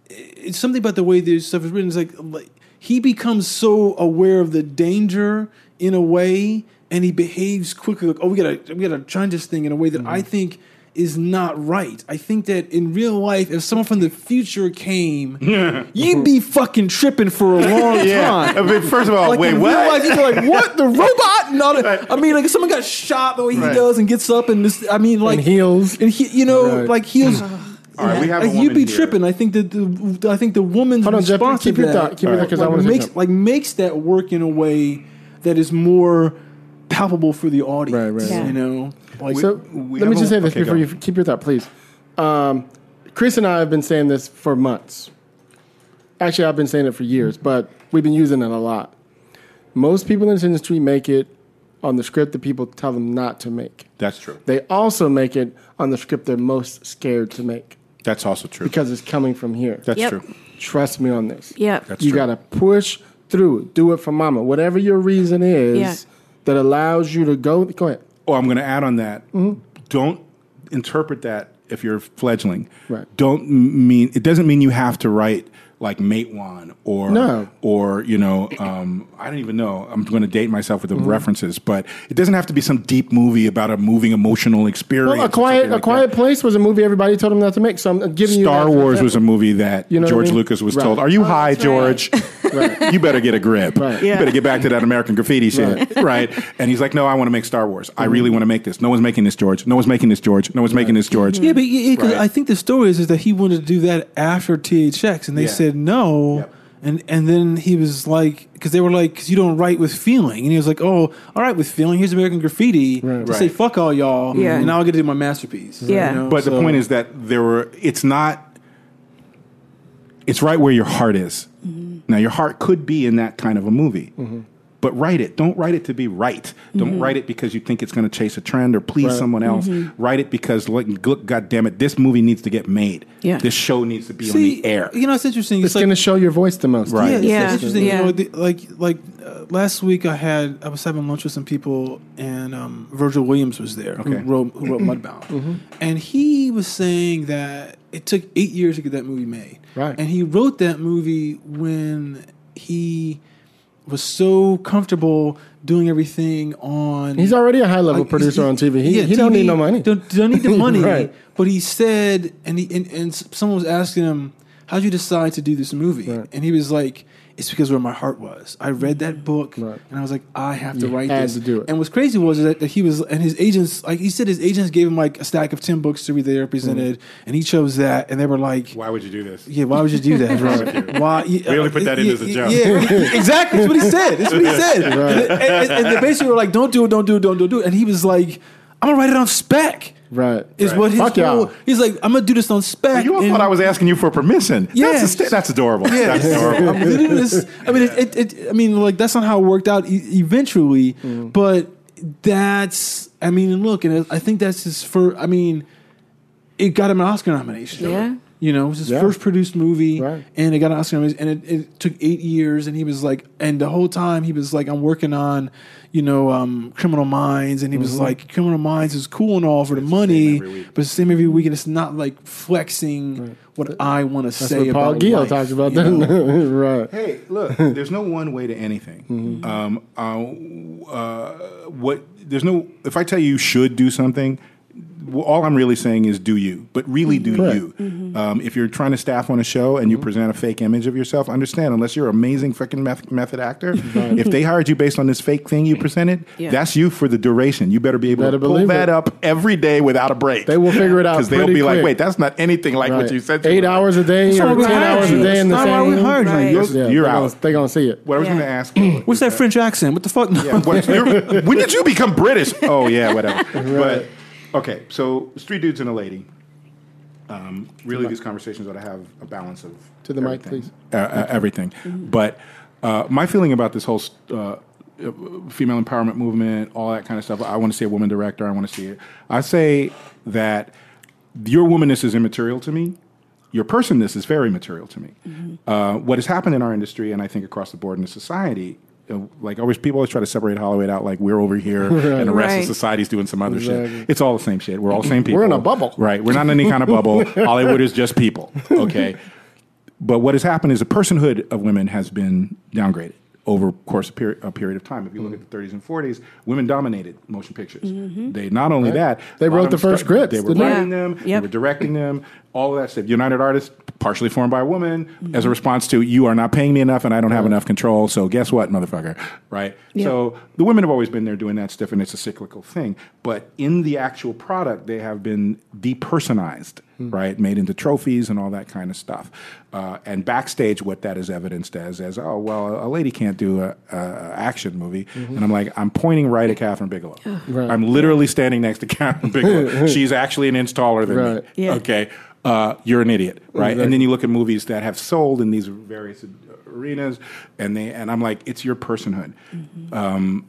it's something about the way this stuff is written. It's like, like he becomes so aware of the danger in a way, and he behaves quickly. Like, oh, we gotta we gotta change this thing in a way that I Mm-hmm. think is not right. I think that in real life, if someone from the future came, you'd be fucking tripping for a long Yeah. time. I mean, first of all, Like wait, what? life, you'd be like, "What the robot?" And all that. I mean, like if someone got shot the way he Right. does and gets up and this. I mean, like heals and he, you know, Right. like heels. All right, we have like, woman you'd be here. tripping. I think that the I think the woman's Hold on, Jeff, response keep to your that, thought- keep your thought, 'cause I like, wanna say makes like makes that work in a way that is more palpable for the audience. Right, right, right. You know, like So we let me just a- say this okay, before you keep your thought, please. Um, Chris and I have been saying this for months. Actually, I've been saying it for years, but we've been using it a lot. Most people in this industry make it on the script that people tell them not to make. That's true. They also make it on the script they're most scared to make That's also true. because it's coming from here. That's Yep. true. Trust me on this. Yep. That's you got to push through. Do it for mama. Whatever your reason is Yeah. that allows you to go. Go ahead. Oh, I'm going to add on that. Mm-hmm. Don't interpret that if you're fledgling. Right. Don't mean it doesn't mean you have to write like Matewan or No. or you know um, I don't even know. I'm going to date myself with the Mm-hmm. references, but it doesn't have to be some deep movie about a moving emotional experience. Well, a quiet, something a like quiet that. place was a movie everybody told him not to make. So I'm giving you Star that Wars was a movie that You know what I George mean? Lucas was Right. told, "Are you high, that's right. George? You better get a grip. Right. You better get back to that American graffiti shit, right. And he's like, "No, I want to make Star Wars. I really want to make this. No one's making this, George. No one's making this, George. No one's making this, George." yeah, but yeah, 'cause Right. I think the story is, is that he wanted to do that after THX, and they Yeah. said no. Yep. And and then he was like, because they were like, because you don't write with feeling, and he was like, oh, all right, with feeling. Here's American Graffiti to Right. say fuck all y'all, Yeah. and now I get to do my masterpiece. Yeah. you know? But the point is that there were. It's not. It's right where your heart is. Mm-hmm. Now, your heart could be in that kind of a movie, mm-hmm. But write it. Don't write it to be right. Don't write it because you think it's going to chase a trend or please Right. someone else. Write it because, like, look, God damn it, this movie needs to get made. Yeah. This show needs to be on the air. You know, it's interesting. It's It's, like going to show your voice the most. Right. Yeah, it's interesting. Yeah. You know, the, like like uh, last week, I had I was having lunch with some people, and um, Virgil Williams was there, Okay. who wrote who wrote Mudbound, and he was saying that it took eight years to get that movie made, Right. And he wrote that movie when he was so comfortable doing everything on. He's already a high level like, producer on TV. He, yeah, he don't need no money. Don't, don't need the money. Right. But he said, and, he, and and someone was asking him, "How'd you decide to do this movie?" Right. And he was like, "It's because where my heart was. I read that book, Right. and I was like, I have to You write had this." to do it. And what's crazy was that, that he was, and his agents, like he said, his agents gave him like a stack of ten books to read they represented, Mm-hmm. and he chose that, and they were like. Why would you do this? Yeah, why would you do that? Right. Why? We only put that in as a joke. Yeah, exactly. That's what he said. That's what he said. And, and- and they basically were like, "Don't do it, don't do it, don't do it, do it." And he was like, "I'm gonna write it on spec." Right. Is Right. what his Fuck y'all. whole, he's like. I'm gonna do this on spec. You all and- thought I was asking you for permission. Yes. That's, a that's adorable. Yeah, That's adorable. I'm gonna this. I mean, it, it, it, I mean, like that's not how it worked out e- eventually, Mm. but that's. I mean, look, and I think that's his first. I mean, it got him an Oscar nomination. Yeah. You know, it was his Yeah. first produced movie, Right. and it got an Oscar nomination, and it, it took eight years, and he was like, and the whole time he was like, I'm working on, you know, um, Criminal Minds, and he was Mm-hmm. like, Criminal Minds is cool and all for the money, every week. but it's the same every week, and it's not like flexing what I want to say what Paul about Guyot life, talks about. you know? doesn't it? right. Hey, look, there's no one way to anything. Um, uh, uh, what there's no. If I tell you you should do something, well, all I'm really saying is do you, but really do Correct. you. Um, if you're trying to staff on a show and you present a fake image of yourself, understand unless you're an amazing freaking meth- method actor, if they hired you based on this fake thing you presented, Yeah. that's you for the duration. You better be able Better to pull that it. up every day without a break. They will figure it out because they'll pretty be like, wait, that's not anything like Right. what you said. to Eight me." hours a day That's or ten hours you. a day in the That's we same. hired you. Right. You're- Yeah, You're they're out. Gonna, they're gonna see it. What I was Yeah. going to ask you. What's that French accent? What the fuck? No. Yeah, what- when did you become British? Oh yeah, whatever. But okay, so street dudes and a lady. Um, really, these conversations ought to have a balance of To the mic, everything. please. Uh, uh, everything. But uh, my feeling about this whole uh, female empowerment movement, all that kind of stuff. I want to see a woman director. I want to see it. I say that your womanness is immaterial to me. Your personness is very material to me. Uh, what has happened in our industry, and I think across the board in the society, uh, like always, people always try to separate Hollywood out. Like we're over here, and the rest Right. of society's doing some other Exactly. shit. It's all the same shit. We're all the same people. We're in a bubble. right? We're not in any kind of bubble. Hollywood is just people. Okay. But what has happened is the personhood of women has been downgraded. over course of peri- a period of time. If you look at the 30s and 40s, women dominated motion pictures. They not only that They wrote the first scripts, They were writing Yeah. them. They were directing them. All of that stuff. United Artists, partially formed by a woman, Mm-hmm. as a response to you are not paying me enough and I don't have enough control. So guess what, motherfucker? Right. Yeah. So the women have always been there doing that stuff, and it's a cyclical thing. But in the actual product, they have been depersonized, right? Made into trophies and all that kind of stuff. Uh, and backstage, what that is evidenced as, as oh well, a lady can't do a, a action movie, and I'm like, I'm pointing right at Kathryn Bigelow. Right. I'm literally standing next to Kathryn Bigelow. She's actually an inch taller than Right. me. Yeah. Okay. Uh, you're an idiot, right? Exactly. And then you look at movies that have sold in these various arenas, and they and I'm like, it's your personhood mm-hmm. um,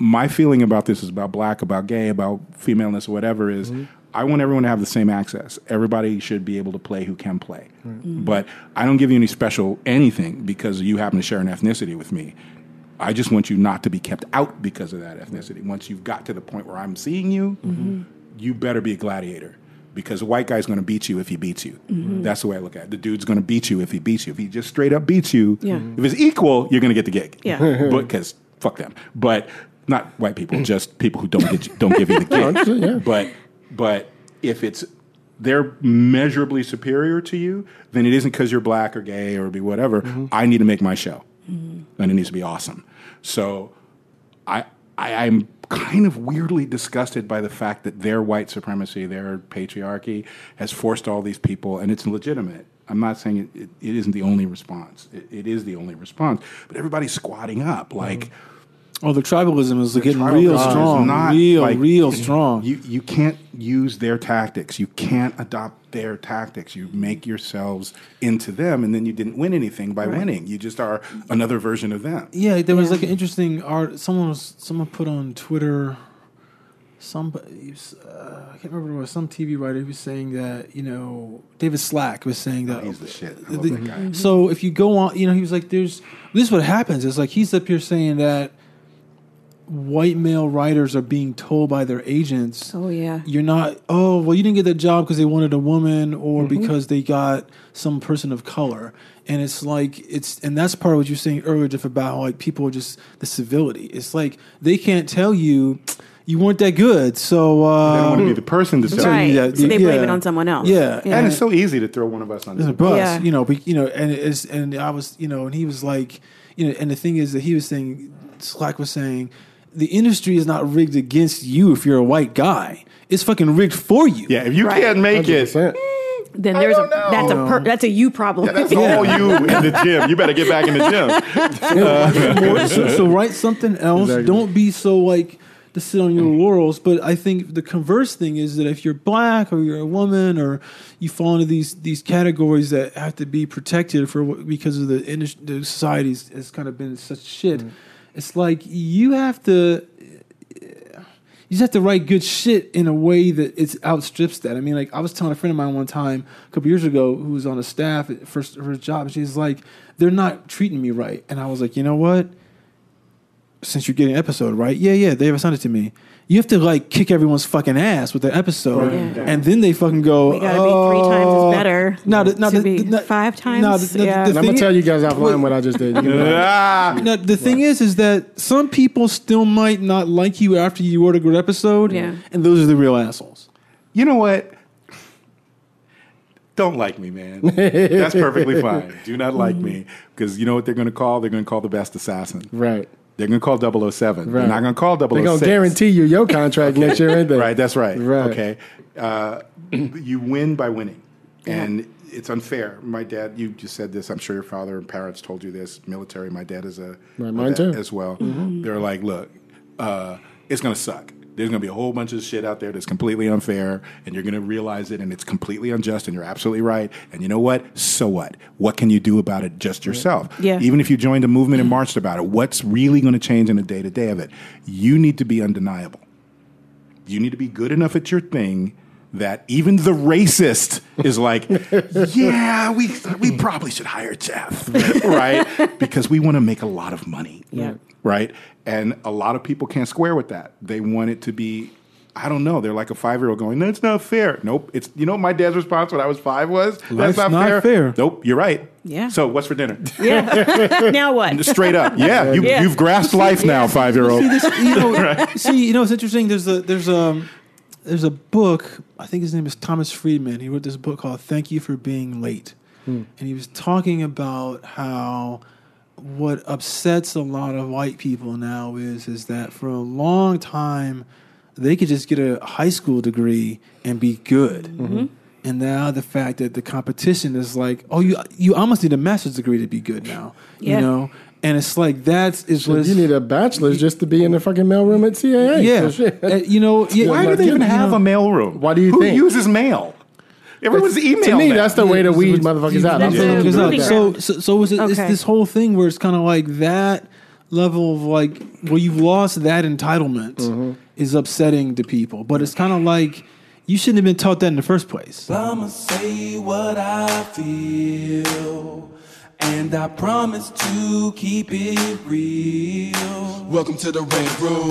my feeling about this is about black, about gay, about femaleness, whatever is mm-hmm. I want everyone to have the same access. Everybody should be able to play who can play. Mm-hmm. But I don't give you any special anything because you happen to share an ethnicity with me. I just want you not to be kept out because of that ethnicity. Once you've got to the point where I'm seeing you, you better be a gladiator. Because a white guy's going to beat you if he beats you. Mm-hmm. That's the way I look at it. The dude's going to beat you if he beats you. If he just straight up beats you, Yeah. if it's equal, you're going to get the gig. Yeah. because fuck them. But not white people, just people who don't get you, don't give you the gig. yeah. But but if it's they're measurably superior to you, then it isn't because you're black or gay or be whatever. Mm-hmm. I need to make my show, mm-hmm. and it needs to be awesome. So I, I I'm kind of weirdly disgusted by the fact that their white supremacy, their patriarchy, has forced all these people, and it's legitimate. I'm not saying it, it, it isn't the only response. It, it is the only response, but everybody's squatting up like. Mm-hmm. Oh, the tribalism is getting tribalism real strong, not, real, like- real strong. You you can't use their tactics. You can't adopt their tactics. You make yourselves into them, and then you didn't win anything by winning. You just are another version of them. Yeah, there was Yeah. like an interesting art. Someone was someone put on Twitter. Somebody, uh, I can't remember what it was. Some TV writer was saying that you know David Slack was saying that Oh, He's the shit. I the- that guy. So if you go on, you know, he was like, "There's this is what happens." It's like he's up here saying that white male writers are being told by their agents, Oh yeah. you're not. Oh, well, you didn't get that job because they wanted a woman or Mm-hmm. because they got some person of color." And it's like it's, and that's part of what you're saying earlier, Jeff, about like people are just the civility. It's like they can't tell you you weren't that good, so uh, They don't want to be the person to tell so Right. you. yeah, So they blame it on someone else. Yeah, Yeah. And it's so easy to throw one of us on the bus, Yeah. you know, but, you know, and it's and I was, you know, and he was like, you know, and the thing is that he was saying, Slack was saying, the industry is not rigged against you if you're a white guy. It's fucking rigged for you. Yeah, if you Right. can't make it, 100%. Mm, then there's a don't know. that's a per, that's a you problem. that's all you in the gym. You better get back in the gym. Uh, more- so, so write something else. Exactly. Don't be so like to sit on your mm. laurels. But I think the converse thing is that if you're black or you're a woman or you fall into these these categories that have to be protected for what- because of the indus- the society's has kind of been such shit. Mm. It's like you have to. You just have to write good shit in a way that it outstrips that. I mean, like I was telling a friend of mine one time a couple years ago who was on a staff at first her job. She's like, "They're not treating me right," and I was like, "You know what? Since you're getting an episode, right? Yeah, yeah, they have assigned it to me. You have to like kick everyone's fucking ass with the episode, Right. and then they fucking go. We gotta be three times "Oh." better No, the, no, to the, be the- five times. No, the, the, Yeah. the And I'm thing gonna tell you guys offline what I just did. You can- ah, no, the thing is, is that some people still might not like you after you wrote a good episode, Yeah. and those are the real assholes. you know what? Don't like me, man. That's perfectly fine. Do not like me because you know what they're going to call? They're going to call the best assassin. right. They're going to call 007. They're not going to call 006. They're gonna guarantee you your contract next year, ain't they? Right, that's right. Right. Okay. Uh, you win by winning. And it's unfair. My dad, you just said this. I'm sure your father and parents told you this. Military, my dad is a Right, mine too. as well. They're like, look, uh, it's going to suck. There's going to be a whole bunch of shit out there that's completely unfair, and you're going to realize it, and it's completely unjust, and you're absolutely right. And you know what? So what? What can you do about it just yourself? Yeah. Even if you joined a movement and marched about it, what's really going to change in the day to day of it? You need to be undeniable. You need to be good enough at your thing that even the racist is like, yeah, we we probably should hire Jeff, right? Because we want to make a lot of money, Yeah. right? And a lot of people can't square with that. They want it to be I don't know. They're like a five year old going, "That's not fair." Nope. It's you know what my dad's response when I was five was, "That's Life's not, not fair. fair. Nope. You're right. Yeah. So what's for dinner? Yeah. now what? Straight up. Yeah. You, Yeah. You've grasped life now, five year old. See, this, you know, see, you know, it's interesting. There's a there's a there's a book. I think his name is Thomas Friedman. He wrote this book called "Thank You for Being Late," hmm. and he was talking about how what upsets a lot of white people now is is that for a long time they could just get a high school degree and be good. And now the fact that the competition is like, oh, you you almost need a master's degree to be good now, Yeah. you know. And it's like that's is So you need a bachelor's just to be in the fucking mailroom at CAA. yeah, So shit. Uh, you know. Yeah, Why do they even have a mail room? Why do you Who think? uses mail? Everyone's email. to me, now. that's the way to weed motherfuckers out. I'm Yeah. saying Because, Yeah. so, so, so it's, it's Okay. this whole thing where it's kind of like that level of like well, you've lost that entitlement Mm-hmm. is upsetting to people. But it's kind of like you shouldn't have been taught that in the first place. I'ma say what I feel, and I promise to keep it real. Welcome to the Rant Room.